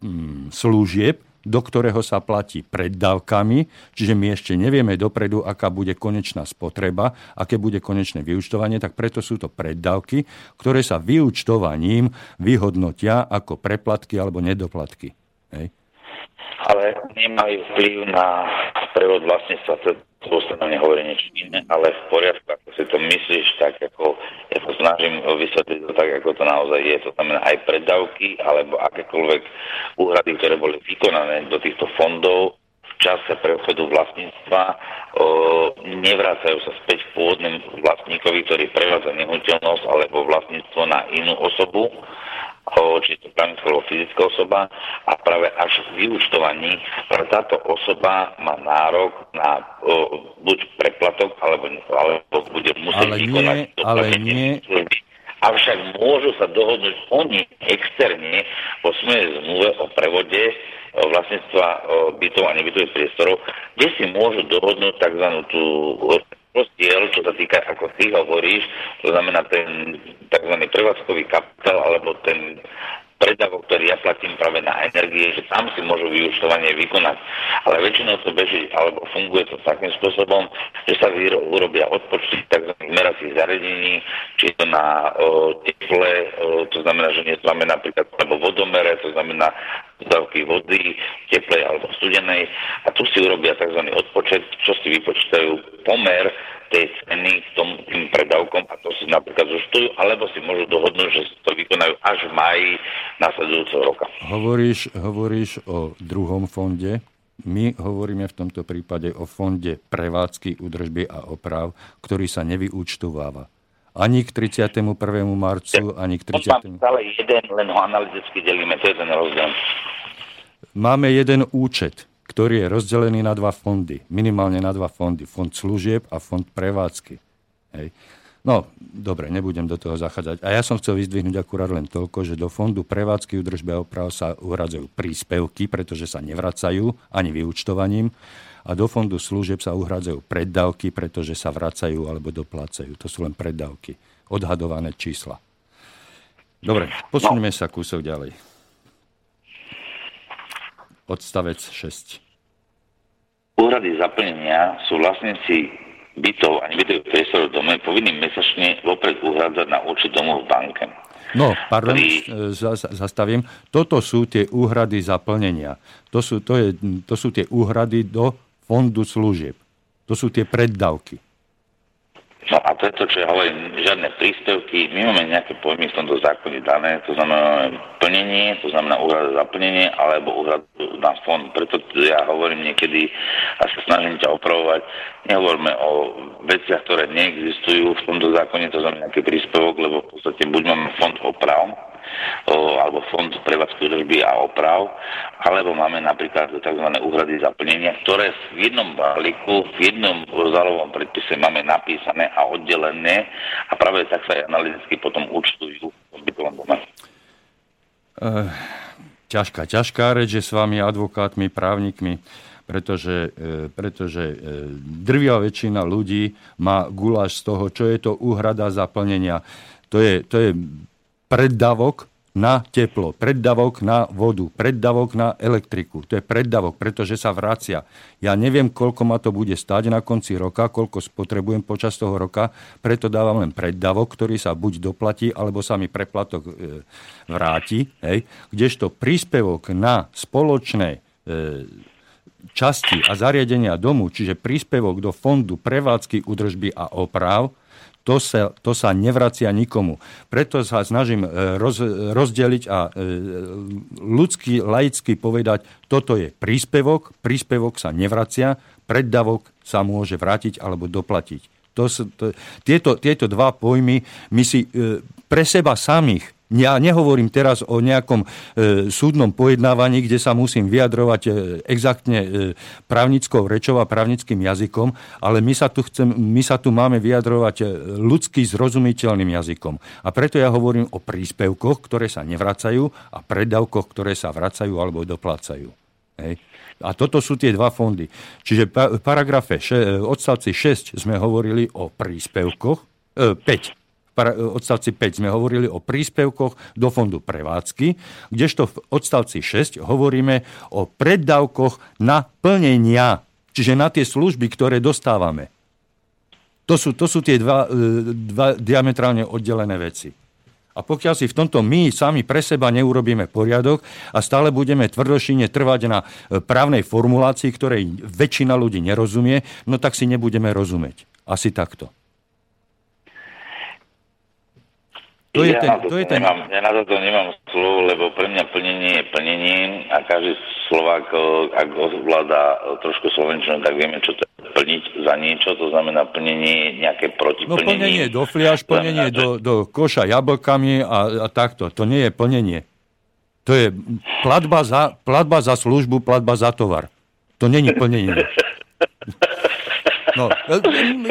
mm, služieb do ktorého sa platí preddavkami, čiže my ešte nevieme dopredu, aká bude konečná spotreba, aké bude konečné vyučtovanie, tak preto sú to preddavky, ktoré sa vyučtovaním vyhodnotia ako preplatky alebo nedoplatky. Hej. ale nemajú vplyv na prevod vlastníctva. To, to ustanovenie hovorí niečo iné, ale v poriadku, ako si to myslíš, tak ako ja sa snažím vysvetliť to tak, ako to naozaj je. To znamená aj predávky alebo akékoľvek úhrady, ktoré boli vykonané do týchto fondov v čase prechodu vlastníctva, o, nevracajú sa späť pôvodným vlastníkovi, ktorý prevádza nehnuteľnosť alebo vlastníctvo na inú osobu, či to právnická alebo fyzická osoba a práve až v vyúčtovaní táto osoba má nárok na o, buď preplatok, alebo, alebo bude musieť ale vykonať nie, ale nie. služby. Avšak môžu sa dohodnúť oni externe po svojej zmluve o prevode vlastníctva bytov a nebytových priestorov, kde si môžu dohodnúť tzv. tú rozdiel, čo sa týka, ako ty hovoríš, to znamená ten tzv. prevádzkový kapitál alebo ten predávok, ktorý ja platím práve na energie, že tam si môžu vyučtovanie vykonať. Ale väčšinou to beží, alebo funguje to takým spôsobom, že sa urobia odpočty tzv. meracích zariadení, či to na o, teple, o, to znamená, že máme napríklad alebo vodomere, to znamená dávky vody, teplej alebo studenej. A tu si urobia tzv. odpočet, čo si vypočítajú pomer tej ceny tom, tým predávkom a to si napríklad zuštujú, alebo si môžu dohodnúť, že to vykonajú až v maji nasledujúceho roka. Hovoríš, hovoríš o druhom fonde, my hovoríme v tomto prípade o fonde prevádzky, údržby a oprav, ktorý sa nevyúčtováva. Ani k 31. marcu, ani k 30. stále jeden, len ho analyticky delíme, to je ten rozdiel. Máme jeden účet, ktorý je rozdelený na dva fondy, minimálne na dva fondy. Fond služieb a fond prevádzky. Hej. No, dobre, nebudem do toho zachádzať. A ja som chcel vyzdvihnúť akurát len toľko, že do fondu prevádzky údržby a oprav sa uhradzajú príspevky, pretože sa nevracajú ani vyúčtovaním. A do fondu služieb sa uhradzajú preddavky, pretože sa vracajú alebo doplácajú. To sú len preddavky. Odhadované čísla. Dobre, posuneme sa kúsok ďalej odstavec 6. Úhrady zaplnenia sú vlastníci bytov a nebytových priestorov v dome povinní mesačne vopred uhradzať na účet domu v banke. No, pardon, ktorý... zastavím. Toto sú tie úhrady zaplnenia. To sú, to, je, to sú tie úhrady do fondu služieb. To sú tie preddavky. No a to je to, čo ja hovorím, žiadne príspevky. My máme nejaké pojmy v tomto zákone dané, to znamená plnenie, to znamená úhrada za plnenie, alebo úhrada na fond. Preto ja hovorím niekedy a sa snažím ťa opravovať, nehovoríme o veciach, ktoré neexistujú v tomto zákone, to znamená nejaký príspevok, lebo v podstate buď máme fond oprav, alebo fond prevádzky údržby a oprav, alebo máme napríklad tzv. úhrady zaplnenia, ktoré v jednom balíku, v jednom zálohovom predpise máme napísané a oddelené a práve tak sa aj analyticky potom účtujú v bytovom dome. Uh, ťažká, ťažká reč je s vami, advokátmi, právnikmi, pretože, e, pretože e, drvia väčšina ľudí má guláš z toho, čo je to úhrada zaplnenia. To je, to je preddavok na teplo, preddavok na vodu, preddavok na elektriku. To je preddavok, pretože sa vracia. Ja neviem, koľko ma to bude stať na konci roka, koľko spotrebujem počas toho roka, preto dávam len preddavok, ktorý sa buď doplatí, alebo sa mi preplatok e, vráti. Hej. Kdežto príspevok na spoločné e, časti a zariadenia domu, čiže príspevok do fondu prevádzky, údržby a oprav, to sa, to sa nevracia nikomu. Preto sa snažím e, roz, rozdeliť a e, ľudský, laicky povedať, toto je príspevok, príspevok sa nevracia, preddavok sa môže vrátiť alebo doplatiť. To, to, tieto, tieto dva pojmy my si e, pre seba samých ja nehovorím teraz o nejakom e, súdnom pojednávaní, kde sa musím vyjadrovať e, exaktne e, právnickou rečou a právnickým jazykom, ale my sa, tu chcem, my sa tu máme vyjadrovať ľudský zrozumiteľným jazykom. A preto ja hovorím o príspevkoch, ktoré sa nevracajú a predávkoch, ktoré sa vracajú alebo doplácajú. Hej. A toto sú tie dva fondy. Čiže v paragrafe še, odstavci 6 sme hovorili o príspevkoch, e, 5 odstavci 5 sme hovorili o príspevkoch do fondu prevádzky, kdežto v odstavci 6 hovoríme o preddavkoch na plnenia, čiže na tie služby, ktoré dostávame. To sú, to sú tie dva, e, dva diametrálne oddelené veci. A pokiaľ si v tomto my sami pre seba neurobíme poriadok a stále budeme tvrdošine trvať na e, právnej formulácii, ktorej väčšina ľudí nerozumie, no tak si nebudeme rozumieť. Asi takto. To je ja, ten, na to, to je ten... nemám, ja na toto nemám slov, lebo pre mňa plnenie je plnenie a každý Slovák, e, ak ovláda trošku slovenčinu, tak vieme, čo to je plniť za niečo, to znamená plnenie nejaké protiplnenie. No plnenie do fliaž, plnenie znamená, do, do koša jablkami a, a takto. To nie je plnenie. To je platba za, platba za službu, platba za tovar. To není plnenie. No, e,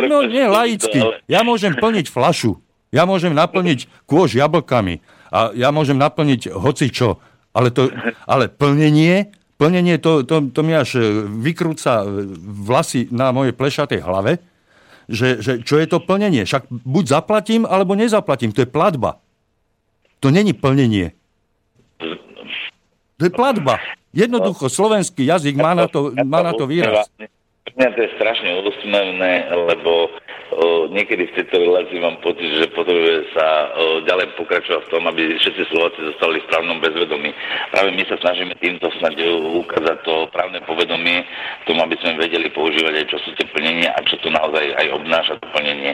no nie, laicky. Ja môžem plniť flašu. Ja môžem naplniť kôž jablkami a ja môžem naplniť hoci čo, ale, to, ale plnenie, plnenie to, to, to mi až e, vykrúca vlasy na mojej plešatej hlave, že, že čo je to plnenie. Však buď zaplatím, alebo nezaplatím. To je platba. To není plnenie. To je platba. Jednoducho, slovenský jazyk má na to, má na to výraz. Mňa to je strašne úsmevné, lebo o, niekedy v tejto relácii mám pocit, že potrebuje sa o, ďalej pokračovať v tom, aby všetci Slováci zostali v právnom bezvedomí. Práve my sa snažíme týmto snad ukázať to právne povedomie, tomu, aby sme vedeli používať aj čo sú tie plnenia a čo to naozaj aj obnáša to plnenie.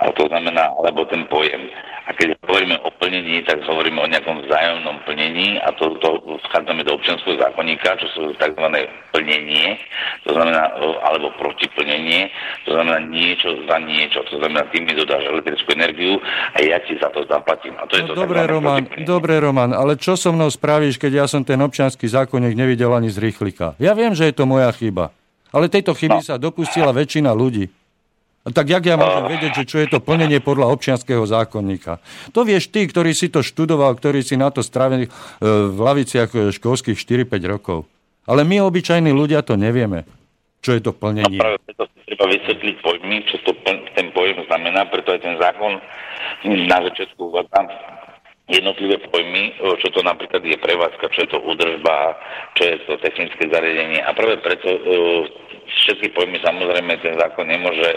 A to znamená, alebo ten pojem. A keď hovoríme o plnení, tak hovoríme o nejakom vzájomnom plnení a to, to vchádzame do občianského zákonníka, čo sú tzv. plnenie, to znamená, alebo protiplnenie, to znamená niečo za niečo, to znamená, ty mi dodáš elektrickú energiu a ja ti za to zaplatím. A to je no, to dobre, Roman, dobre, Roman, ale čo so mnou spravíš, keď ja som ten občianský zákonník nevidel ani z rýchlika? Ja viem, že je to moja chyba, ale tejto chyby no. sa dopustila väčšina ľudí. Tak jak ja môžem vedieť, že čo je to plnenie podľa občianského zákonníka? To vieš ty, ktorý si to študoval, ktorý si na to strávil e, v laviciach e, školských 4-5 rokov. Ale my, obyčajní ľudia, to nevieme. Čo je to plnenie? A práve preto treba vysvetliť pojmy, čo to, ten pojem znamená, preto aj ten zákon na začiatku uvádzam jednotlivé pojmy, čo to napríklad je prevádzka, čo je to údržba, čo je to technické zariadenie. A práve preto všetky pojmy samozrejme ten zákon nemôže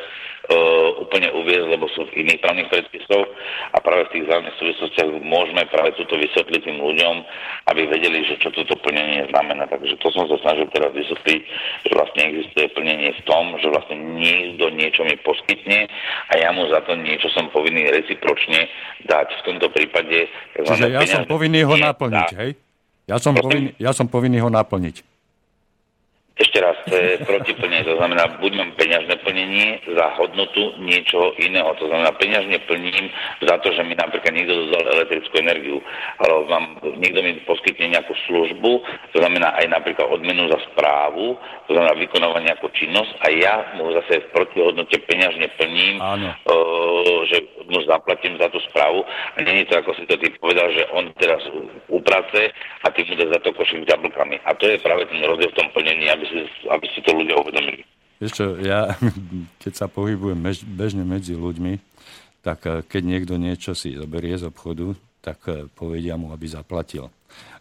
úplne uviezť, lebo sú v iných právnych predpisoch a práve v tých zájomných súvislostiach môžeme práve túto vysvetliť tým ľuďom, aby vedeli, že čo toto plnenie znamená. Takže to som sa snažil teraz vysvetliť, že vlastne existuje plnenie v tom, že vlastne niekto niečo mi poskytne a ja mu za to niečo som povinný recipročne dať. V tomto prípade... Čiže ja som povinný ho naplniť, hej? Ja som, povinný, ja som povinný ho naplniť. Ešte raz, to je protiplnenie, to znamená, buď mám peňažné plnenie za hodnotu niečoho iného, to znamená, peňažne plním za to, že mi napríklad niekto dodal elektrickú energiu, alebo mám, niekto mi poskytne nejakú službu, to znamená aj napríklad odmenu za správu, to znamená vykonávať nejakú činnosť a ja mu zase v protihodnote peňažne plním, uh, že mu zaplatím za tú správu a je to, ako si to ty povedal, že on teraz uprace a ty mu dá za to košík jablkami. A to je práve ten rozdiel v tom plnení, aby si, aby si to ľudia uvedomili. Vieš ja keď sa pohybujem bežne medzi ľuďmi, tak eh, keď niekto niečo si zoberie z obchodu, tak eh, povedia mu, aby zaplatil.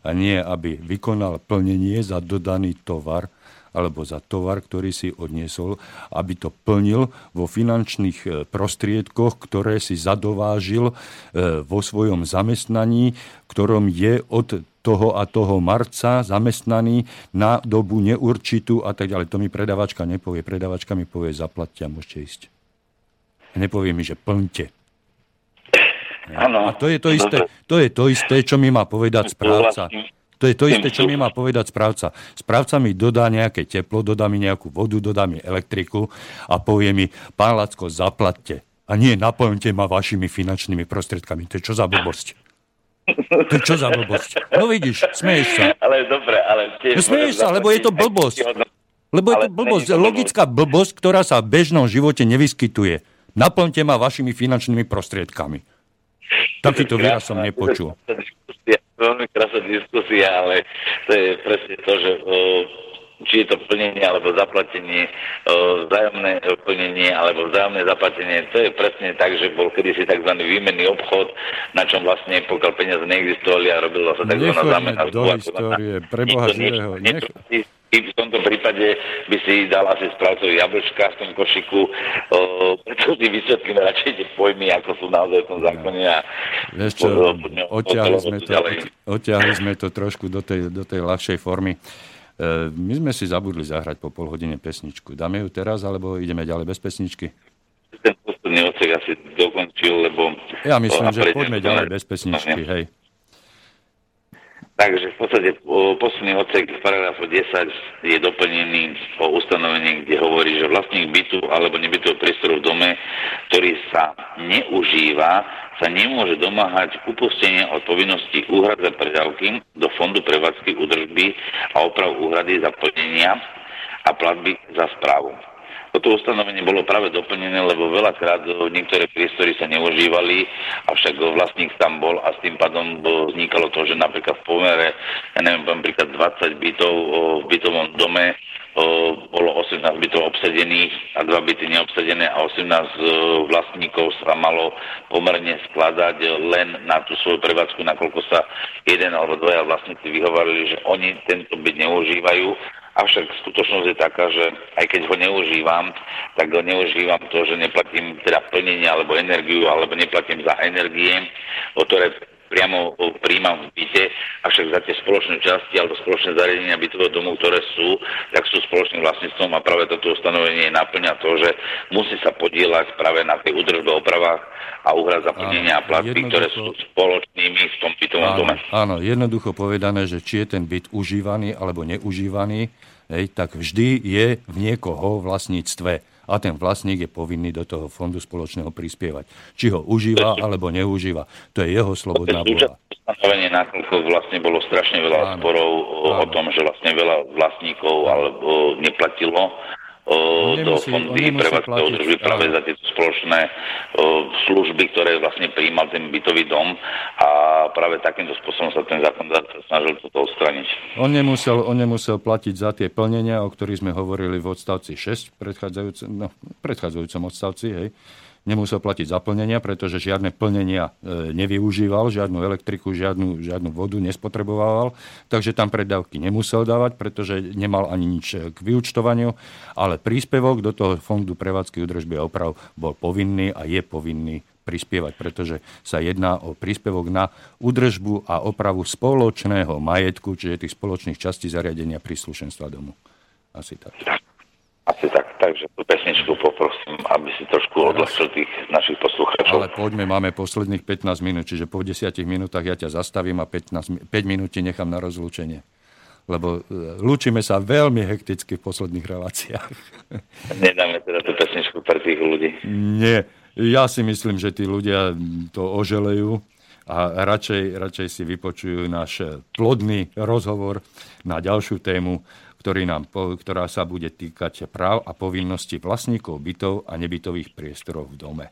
A nie, aby vykonal plnenie za dodaný tovar, alebo za tovar, ktorý si odniesol, aby to plnil vo finančných eh, prostriedkoch, ktoré si zadovážil vo svojom zamestnaní, ktorom je od toho a toho marca zamestnaný na dobu neurčitú a tak ďalej. To mi predavačka nepovie. Predavačka mi povie, zaplatte a môžete ísť. Nepovie mi, že plňte. Ano, a to je to, isté, to je to isté, čo mi má povedať správca. To je to isté, čo mi má povedať správca. Správca mi dodá nejaké teplo, dodá mi nejakú vodu, dodá mi elektriku a povie mi, pán Lacko, zaplatte. A nie, naplňte ma vašimi finančnými prostriedkami. To je čo za blbosť? To čo za blbosť? No vidíš, smeješ sa. Ale dobre, ale tiež... No smeješ sa, lebo je to blbosť. Lebo je to blbosť, logická blbosť, ktorá sa v bežnom živote nevyskytuje. Naplňte ma vašimi finančnými prostriedkami. Takýto výraz som nepočul. Veľmi krásna diskusia, ale to je presne to, že či je to plnenie alebo zaplatenie, vzájomné plnenie alebo vzájomné zaplatenie. To je presne tak, že bol kedysi tzv. výmenný obchod, na čom vlastne pokiaľ peniaze neexistovali a robilo sa tzv. zámena do histórie, pre Boha živého. Nech... v tomto prípade by si dal asi správcovi jablčka v tom košiku, o, preto si vysvetlíme radšej tie pojmy, ako sú naozaj v tom zákone. A Vieš čo, odtiahli sme, to, odtiahli sme to trošku do tej, do tej ľahšej formy. E, my sme si zabudli zahrať po pol hodine pesničku. Dáme ju teraz, alebo ideme ďalej bez pesničky? Ten posledný odsek asi dokončil, lebo... Ja myslím, že poďme ďalej bez pesničky, hej. Takže v podstate posledný odsek v paragrafu 10 je doplnený o ustanovení, kde hovorí, že vlastník bytu alebo nebytového priestoru v dome, ktorý sa neužíva, sa nemôže domáhať upustenia od povinnosti úhrad za predávky do fondu prevádzky údržby a oprav úhrady za plnenia a platby za správu. Toto ustanovenie bolo práve doplnené, lebo veľakrát niektoré priestory sa neužívali, avšak vlastník tam bol a s tým pádom vznikalo to, že napríklad v pomere, ja neviem, napríklad 20 bytov v bytovom dome bolo 18 bytov obsadených a dva byty neobsadené a 18 vlastníkov sa malo pomerne skladať len na tú svoju prevádzku, nakoľko sa jeden alebo dvaja vlastníci vyhovorili, že oni tento byt neužívajú Avšak skutočnosť je taká, že aj keď ho neužívam, tak ho neužívam to, že neplatím teda plnenie alebo energiu, alebo neplatím za energie, o ktoré priamo príjmam v byte, avšak za tie spoločné časti alebo spoločné zariadenia bytového domu, ktoré sú, tak sú spoločným vlastníctvom a práve toto ustanovenie naplňa to, že musí sa podielať práve na tej údržbe, opravách a úhrad zaplnenia a platby, ktoré sú spoločnými v tom bytovom áno, dome. Áno, jednoducho povedané, že či je ten byt užívaný alebo neužívaný, hej, tak vždy je v niekoho vlastníctve a ten vlastník je povinný do toho fondu spoločného prispievať. Či ho užíva alebo neužíva. To je jeho slobodná vôľa. Ustanovenie, nakoľko vlastne bolo strašne veľa áno, sporov áno. o tom, že vlastne veľa vlastníkov alebo neplatilo o, do fondy prevádzkové údržby práve za tieto spoločné o, služby, ktoré vlastne prijímal ten bytový dom. A práve takýmto spôsobom sa ten zákon snažil toto odstraniť. On nemusel, on nemusel platiť za tie plnenia, o ktorých sme hovorili v odstavci 6, predchádzajúcom, no, predchádzajúcom odstavci, hej, nemusel platiť zaplnenia, pretože žiadne plnenia e, nevyužíval, žiadnu elektriku, žiadnu, žiadnu vodu nespotreboval, takže tam predávky nemusel dávať, pretože nemal ani nič k vyučtovaniu, ale príspevok do toho fondu prevádzky údržby a oprav bol povinný a je povinný prispievať, pretože sa jedná o príspevok na údržbu a opravu spoločného majetku, čiže tých spoločných častí zariadenia príslušenstva domu. Asi tak. Asi tak, takže tú pesničku poprosím, aby si trošku odľahčil tých našich poslucháčov. Ale poďme, máme posledných 15 minút, čiže po 10 minútach ja ťa zastavím a 15, 5 minút ti nechám na rozlúčenie. Lebo e, lúčime sa veľmi hekticky v posledných reláciách. Nedáme teda tú pesničku pre tých ľudí. Nie, ja si myslím, že tí ľudia to oželejú a radšej, radšej si vypočujú náš plodný rozhovor na ďalšiu tému ktorý nám, ktorá sa bude týkať práv a povinností vlastníkov bytov a nebytových priestorov v dome.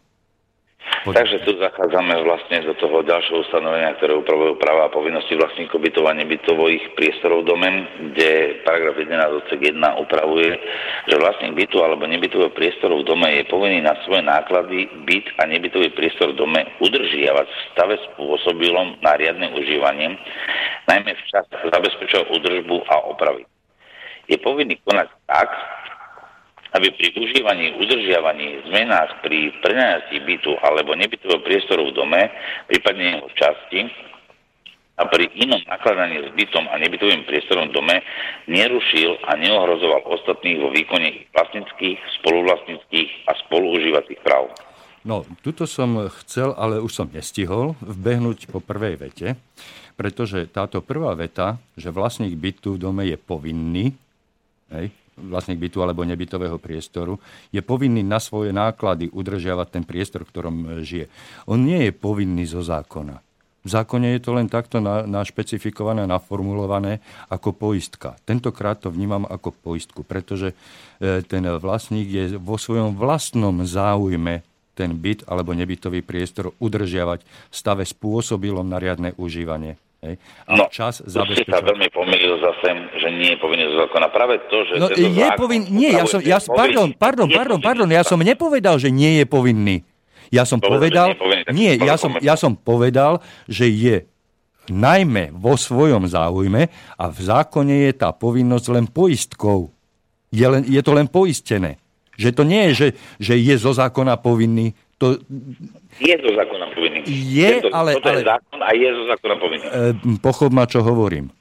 Poďme. Takže tu zachádzame vlastne do toho ďalšieho ustanovenia, ktoré upravujú práva a povinnosti vlastníkov bytov a nebytových priestorov v dome, kde paragraf 11 odsek 1 upravuje, že vlastník bytu alebo nebytového priestoru v dome je povinný na svoje náklady byt a nebytový priestor v dome udržiavať v stave spôsobilom na riadne užívanie, najmä v čas zabezpečovať údržbu a opravy je povinný konať tak, aby pri užívaní, udržiavaní, zmenách pri prenajatí bytu alebo nebytového priestoru v dome, prípadne jeho časti, a pri inom nakladaní s bytom a nebytovým priestorom v dome nerušil a neohrozoval ostatných vo výkone ich vlastnických, spoluvlastnických a spoluužívacích práv. No, tuto som chcel, ale už som nestihol vbehnúť po prvej vete, pretože táto prvá veta, že vlastník bytu v dome je povinný hej, vlastník bytu alebo nebytového priestoru, je povinný na svoje náklady udržiavať ten priestor, v ktorom e, žije. On nie je povinný zo zákona. V zákone je to len takto našpecifikované, naformulované ako poistka. Tentokrát to vnímam ako poistku, pretože e, ten vlastník je vo svojom vlastnom záujme ten byt alebo nebytový priestor udržiavať v stave spôsobilom na riadne užívanie. Hej. A no, čas zabezpečovať. sa veľmi pomýlil zase, že nie je povinný zo zákona. Práve to, že... No, je zákon, povin... Nie, ja som... Ja, pardon, pardon, pardon, pardon, ja som nepovedal, že nie je povinný. Ja som povedal... Nie, ja som, ja som povedal, že je najmä vo svojom záujme a v zákone je tá povinnosť len poistkou. Je, len, je to len poistené. Že to nie je, že, že je zo zákona povinný. To... Je zo zákona povinný. Je, Tento, ale... Toto ale je zákon a je zo zákona povinný. e, pochop ma, čo hovorím.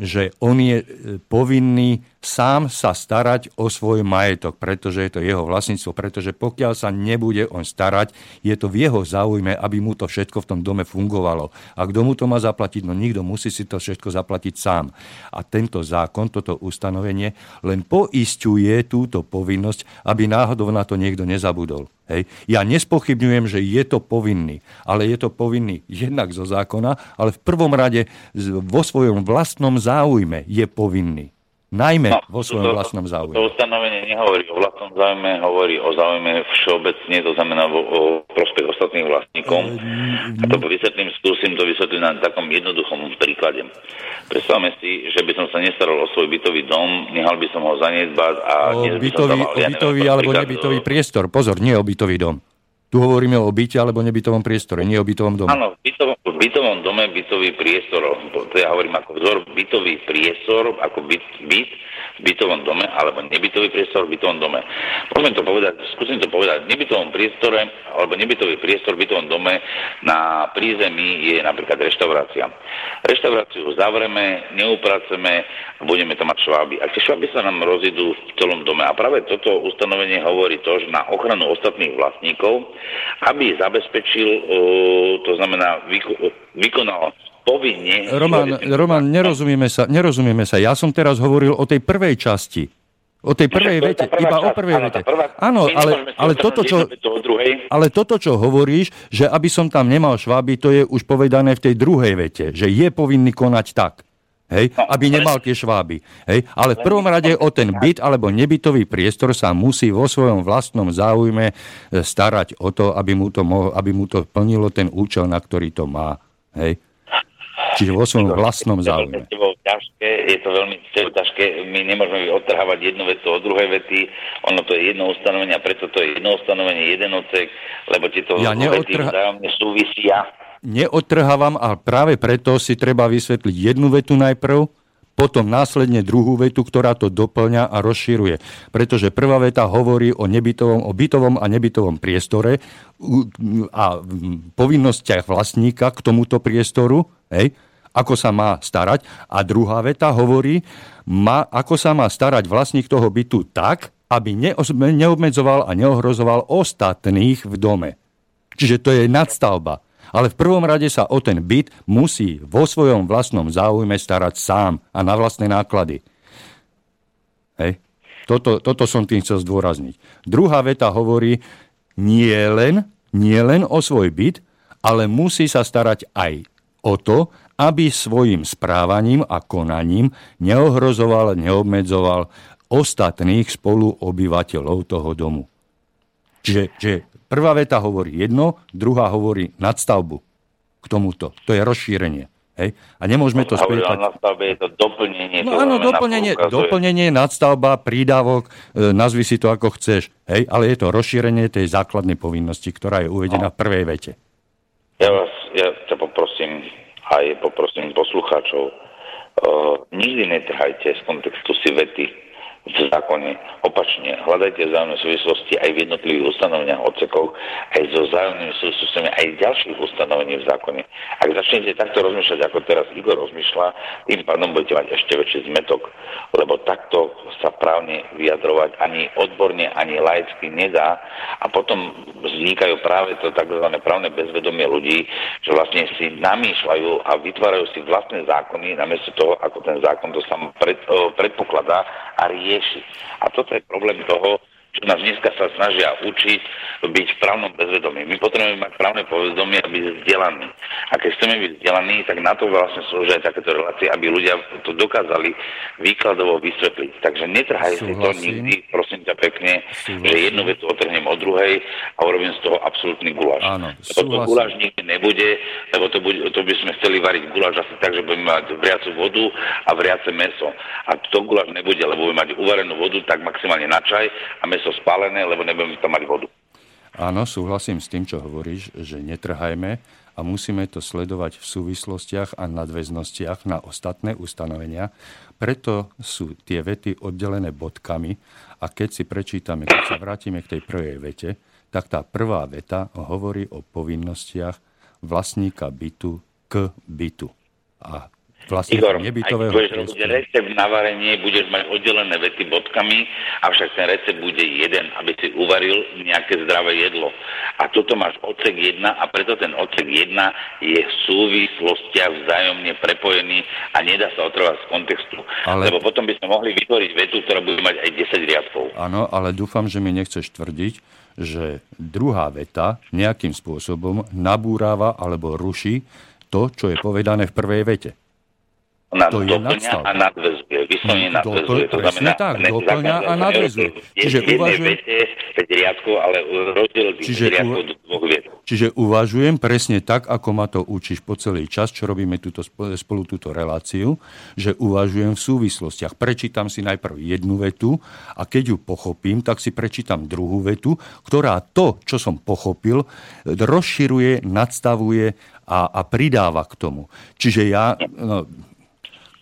Že on je e, povinný sám sa starať o svoj majetok, pretože je to jeho vlastníctvo, pretože pokiaľ sa nebude on starať, je to v jeho záujme, aby mu to všetko v tom dome fungovalo. A kto mu to má zaplatiť? No nikto musí si to všetko zaplatiť sám. A tento zákon, toto ustanovenie len poisťuje túto povinnosť, aby náhodou na to niekto nezabudol. Hej. Ja nespochybňujem, že je to povinný, ale je to povinný jednak zo zákona, ale v prvom rade vo svojom vlastnom záujme je povinný. Najmä no, vo svojom to, vlastnom záujme. To ustanovenie nehovorí o vlastnom záujme, hovorí o záujme všeobecne, to znamená o, o prospech ostatných vlastníkov. A to vysvetlím, skúsim to vysvetliť na takom jednoduchom príklade. Predstavme si, že by som sa nestaral o svoj bytový dom, nehal by som ho zanedbať a... O bytový, mal, o bytový ja alebo nebytový priestor. Pozor, nie o bytový dom. Tu hovoríme o byte alebo nebytovom priestore, nie o bytovom dome. Áno, v bytovom, v bytovom dome bytový priestor. To ja hovorím ako vzor bytový priestor, ako byt, byt bytovom dome, alebo nebytový priestor v bytovom dome. Môžeme to povedať, skúsim to povedať, v nebytovom priestore, alebo nebytový priestor v bytovom dome na prízemí je napríklad reštaurácia. Reštauráciu zavreme, neupraceme a budeme tam mať šváby. A tie šváby sa nám rozidú v celom dome. A práve toto ustanovenie hovorí to, že na ochranu ostatných vlastníkov aby zabezpečil, to znamená, vykonal povinne... Roman, Roman nerozumieme, sa, nerozumieme sa. Ja som teraz hovoril o tej prvej časti. O tej prvej vete, iba časť, o prvej áno, vete. Prvá, áno, ale, ale, toto, čo, ale toto, čo hovoríš, že aby som tam nemal šváby, to je už povedané v tej druhej vete, že je povinný konať tak hej, no, aby nemal tie šváby. Hej. Ale v prvom rade o ten byt alebo nebytový priestor sa musí vo svojom vlastnom záujme e, starať o to, aby mu to, mohol, aby mu to plnilo ten účel, na ktorý to má. Hej. Čiže vo svojom vlastnom záujme. Ťažké, je to veľmi ťažké. My nemôžeme odtrhávať jednu vetu od druhej vety. Ono to je jedno ustanovenie a preto to je jedno ustanovenie, jeden ocek, lebo tieto ja vety vzájomne súvisia neodtrhávam a práve preto si treba vysvetliť jednu vetu najprv, potom následne druhú vetu, ktorá to doplňa a rozširuje. Pretože prvá veta hovorí o, nebytovom, o bytovom a nebytovom priestore a povinnostiach vlastníka k tomuto priestoru, hej, ako sa má starať. A druhá veta hovorí, má, ako sa má starať vlastník toho bytu tak, aby neobmedzoval a neohrozoval ostatných v dome. Čiže to je nadstavba ale v prvom rade sa o ten byt musí vo svojom vlastnom záujme starať sám a na vlastné náklady. Hej. Toto, toto som tým chcel zdôrazniť. Druhá veta hovorí, nie len, nie len o svoj byt, ale musí sa starať aj o to, aby svojim správaním a konaním neohrozoval, neobmedzoval ostatných spoluobyvateľov toho domu. Čiže, čiže Prvá veta hovorí jedno, druhá hovorí nadstavbu k tomuto. To je rozšírenie. Hej? A nemôžeme to spievať... Na stavbe je to doplnenie. No áno, doplnenie, doplnenie, nadstavba, prídavok, e, nazvi si to ako chceš. Hej? Ale je to rozšírenie tej základnej povinnosti, ktorá je uvedená no. v prvej vete. Ja vás, ja ťa poprosím, aj poprosím poslucháčov, uh, nikdy netrhajte z kontextu si vety v zákone. Opačne, hľadajte vzájomné súvislosti aj v jednotlivých ustanoveniach odsekov, aj so vzájomnými súvislostiami aj ďalších ustanovení v zákone. Ak začnete takto rozmýšľať, ako teraz Igor rozmýšľa, tým pádom budete mať ešte väčší zmetok, lebo takto sa právne vyjadrovať ani odborne, ani laicky nedá a potom vznikajú práve to tzv. právne bezvedomie ľudí, že vlastne si namýšľajú a vytvárajú si vlastné zákony namiesto toho, ako ten zákon to sám pred, predpokladá a rieši. A toto je problém toho, čo nás dneska sa snažia učiť byť v právnom bezvedomí. My potrebujeme mať právne povedomie a byť vzdelaní. A keď chceme byť vzdelaní, tak na to vlastne slúžia takéto relácie, aby ľudia to dokázali výkladovo vysvetliť. Takže netrhaj si to nikdy, prosím ťa pekne, Súhlasím. že jednu vetu otrhnem od druhej a urobím z toho absolútny guláš. Áno, to guláš nikdy nebude, lebo to, bude, to by sme chceli variť guláš asi tak, že budeme mať vriacu vodu a vriace meso. A to guláš nebude, lebo budeme mať uvarenú vodu tak maximálne na čaj a meso meso spálené, lebo nebudeme tam mať vodu. Áno, súhlasím s tým, čo hovoríš, že netrhajme, a musíme to sledovať v súvislostiach a nadväznostiach na ostatné ustanovenia. Preto sú tie vety oddelené bodkami a keď si prečítame, keď sa vrátime k tej prvej vete, tak tá prvá veta hovorí o povinnostiach vlastníka bytu k bytu. A vlastne Igor, nebytového budeš robiť recept na varenie, budeš mať oddelené vety bodkami, avšak ten recept bude jeden, aby si uvaril nejaké zdravé jedlo. A toto máš odsek 1 a preto ten odsek 1 je v súvislostiach vzájomne prepojený a nedá sa otrvať z kontextu. Ale... Lebo potom by sme mohli vytvoriť vetu, ktorá bude mať aj 10 riadkov. Áno, ale dúfam, že mi nechceš tvrdiť, že druhá veta nejakým spôsobom nabúráva alebo ruší to, čo je povedané v prvej vete. Ona to je nadstavba. a nadvezuje. Vyslovene mm, nadvezuje. To znamená, tak, doplňa a nadvezuje. Čiže uvažujem... riadkov, ale rozdiel čiže, riadkov do dvoch viet. Čiže uvažujem presne tak, ako ma to učíš po celý čas, čo robíme túto, spolu túto reláciu, že uvažujem v súvislostiach. Prečítam si najprv jednu vetu a keď ju pochopím, tak si prečítam druhú vetu, ktorá to, čo som pochopil, rozširuje, nadstavuje a, a pridáva k tomu. Čiže ja... No,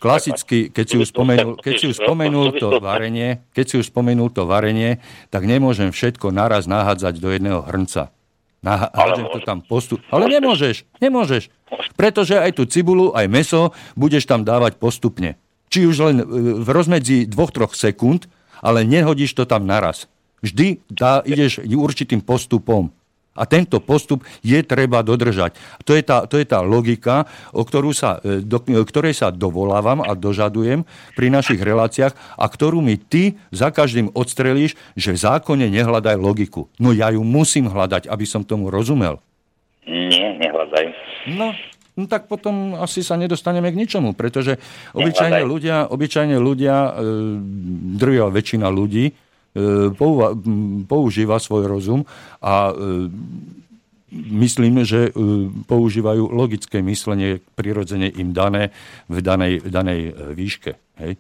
Klasicky, keď si už spomenul, keď si už spomenul to varenie, keď si už spomenul to varenie, tak nemôžem všetko naraz nahádzať do jedného hrnca. Nahádzem to tam postup. Ale nemôžeš, nemôžeš. Pretože aj tú cibulu, aj meso budeš tam dávať postupne. Či už len e, v rozmedzi dvoch, troch sekúnd, ale nehodíš to tam naraz. Vždy dá, ideš určitým postupom. A tento postup je treba dodržať. To je tá, to je tá logika, o ktorú sa, e, do, ktorej sa dovolávam a dožadujem pri našich reláciách a ktorú mi ty za každým odstrelíš, že v zákone nehľadaj logiku. No ja ju musím hľadať, aby som tomu rozumel. Nie, nehľadaj. No, no tak potom asi sa nedostaneme k ničomu, pretože obyčajne ľudia, obyčajne ľudia, e, drvia väčšina ľudí, E, používa svoj rozum a e, myslím, že e, používajú logické myslenie prirodzene im dané v danej, danej výške. Hej?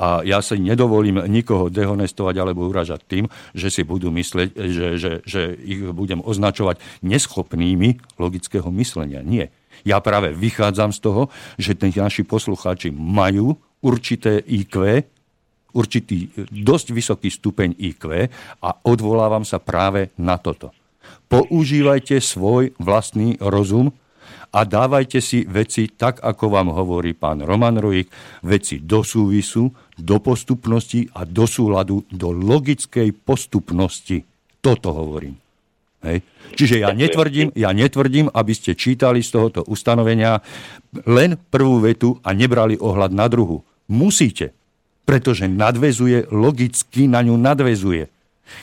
A ja si nedovolím nikoho dehonestovať alebo uražať tým, že si budú myslieť, že, že, že ich budem označovať neschopnými logického myslenia. Nie. Ja práve vychádzam z toho, že tí naši poslucháči majú určité IQ, určitý dosť vysoký stupeň IQ a odvolávam sa práve na toto. Používajte svoj vlastný rozum a dávajte si veci tak, ako vám hovorí pán Roman Rojik, veci do súvisu, do postupnosti a do súladu, do logickej postupnosti. Toto hovorím. Hej. Čiže ja netvrdím, ja netvrdím, aby ste čítali z tohoto ustanovenia len prvú vetu a nebrali ohľad na druhu. Musíte pretože nadvezuje, logicky na ňu nadvezuje.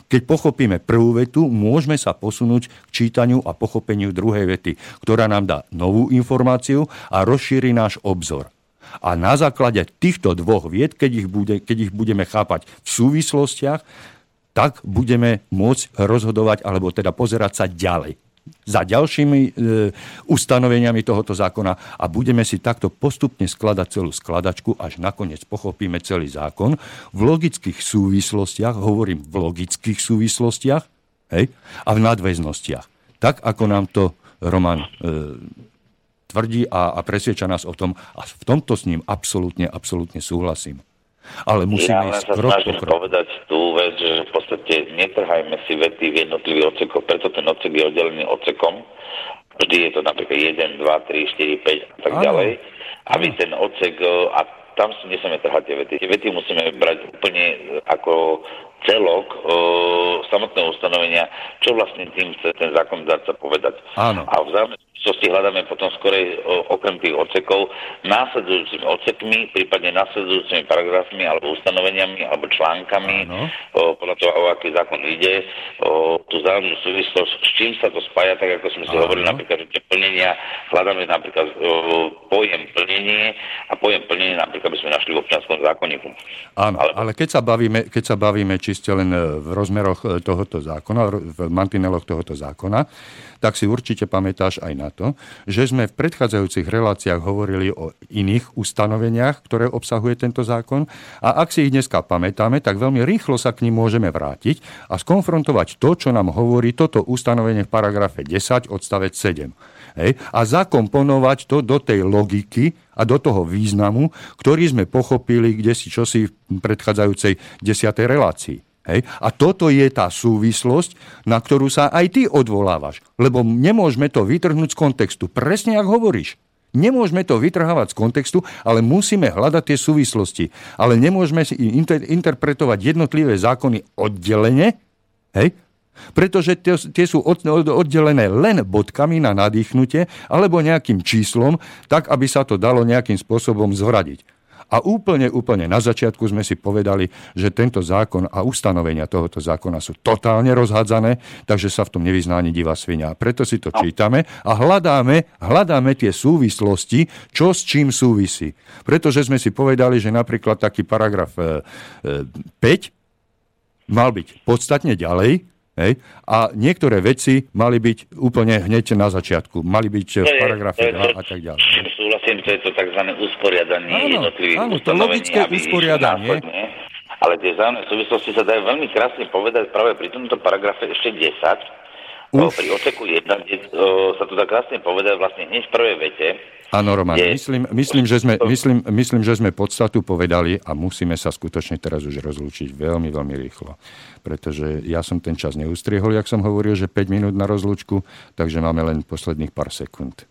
Keď pochopíme prvú vetu, môžeme sa posunúť k čítaniu a pochopeniu druhej vety, ktorá nám dá novú informáciu a rozšíri náš obzor. A na základe týchto dvoch vied, keď ich, bude, keď ich budeme chápať v súvislostiach, tak budeme môcť rozhodovať alebo teda pozerať sa ďalej za ďalšími e, ustanoveniami tohoto zákona a budeme si takto postupne skladať celú skladačku, až nakoniec pochopíme celý zákon v logických súvislostiach, hovorím v logických súvislostiach hej, a v nadväznostiach. Tak, ako nám to Roman e, tvrdí a, a presvieča nás o tom a v tomto s ním absolútne, absolútne súhlasím. Ale musíme ja ísť krok po krok. povedať tú že v podstate netrhajme si vety v jednotlivých odsekoch, preto ten odsek je oddelený odsekom. Vždy je to napríklad 1, 2, 3, 4, 5 a tak Áno. ďalej. Aby ten odsek, e, a tam si nesmieme trhať tie vety. Tie vety musíme brať úplne ako celok e, samotného ustanovenia, čo vlastne tým chce ten zákonodárca povedať. Áno. A v súvislosti hľadáme potom skorej okrem tých odsekov následujúcimi odsekmi, prípadne následujúcimi paragrafmi alebo ustanoveniami alebo článkami, o, podľa toho, o aký zákon ide, o tú zájomnú súvislosť, s čím sa to spája, tak ako sme si hovorili napríklad, že plnenia hľadáme napríklad o, pojem plnenie a pojem plnenie napríklad by sme našli v občianskom zákonníku. Áno, ale, ale keď, sa bavíme, keď sa bavíme čiste len e, v rozmeroch e, tohoto zákona, v mantineloch tohoto zákona, tak si určite pamätáš aj na to, že sme v predchádzajúcich reláciách hovorili o iných ustanoveniach, ktoré obsahuje tento zákon a ak si ich dneska pamätáme, tak veľmi rýchlo sa k ním môžeme vrátiť a skonfrontovať to, čo nám hovorí toto ustanovenie v paragrafe 10 odstavec 7. hej, a zakomponovať to do tej logiky a do toho významu, ktorý sme pochopili kde si čosi v predchádzajúcej desiatej relácii. Hej? A toto je tá súvislosť, na ktorú sa aj ty odvolávaš. Lebo nemôžeme to vytrhnúť z kontextu. Presne ako hovoríš. Nemôžeme to vytrhávať z kontextu, ale musíme hľadať tie súvislosti. Ale nemôžeme si inter- interpretovať jednotlivé zákony oddelene, hej? pretože tie sú oddelené len bodkami na nadýchnutie alebo nejakým číslom, tak aby sa to dalo nejakým spôsobom zhradiť. A úplne, úplne na začiatku sme si povedali, že tento zákon a ustanovenia tohoto zákona sú totálne rozhádzané, takže sa v tom nevyzná ani divá svinia. Preto si to čítame a hľadáme, hľadáme tie súvislosti, čo s čím súvisí. Pretože sme si povedali, že napríklad taký paragraf 5 e, e, mal byť podstatne ďalej, Hej? A niektoré veci mali byť úplne hneď na začiatku. Mali byť v paragrafe 2 a tak ďalej. Súhlasím, to je to tzv. usporiadanie áno, jednotlivých áno, to logické usporiadanie. Ale tie vzájomné súvislosti sa dajú veľmi krásne povedať práve pri tomto paragrafe ešte 10, už... Pri oceku 1, kde sa to dá krásne povedať vlastne hneď v prvej vete. Áno, Roman, je... myslím, myslím, že sme, myslím, myslím, že sme podstatu povedali a musíme sa skutočne teraz už rozlúčiť veľmi, veľmi rýchlo. Pretože ja som ten čas neustriehol, jak som hovoril, že 5 minút na rozlúčku, takže máme len posledných pár sekúnd.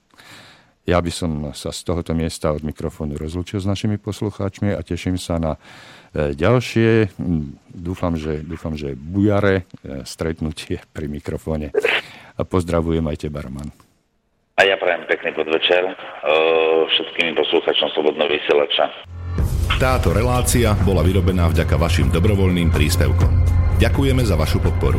Ja by som sa z tohoto miesta od mikrofónu rozlúčil s našimi poslucháčmi a teším sa na ďalšie, dúfam, že, dúfam, že bujare e, stretnutie pri mikrofóne. A pozdravujem aj teba, Roman. A ja prajem pekný podvečer e, všetkým poslucháčom Slobodného vysielača. Táto relácia bola vyrobená vďaka vašim dobrovoľným príspevkom. Ďakujeme za vašu podporu.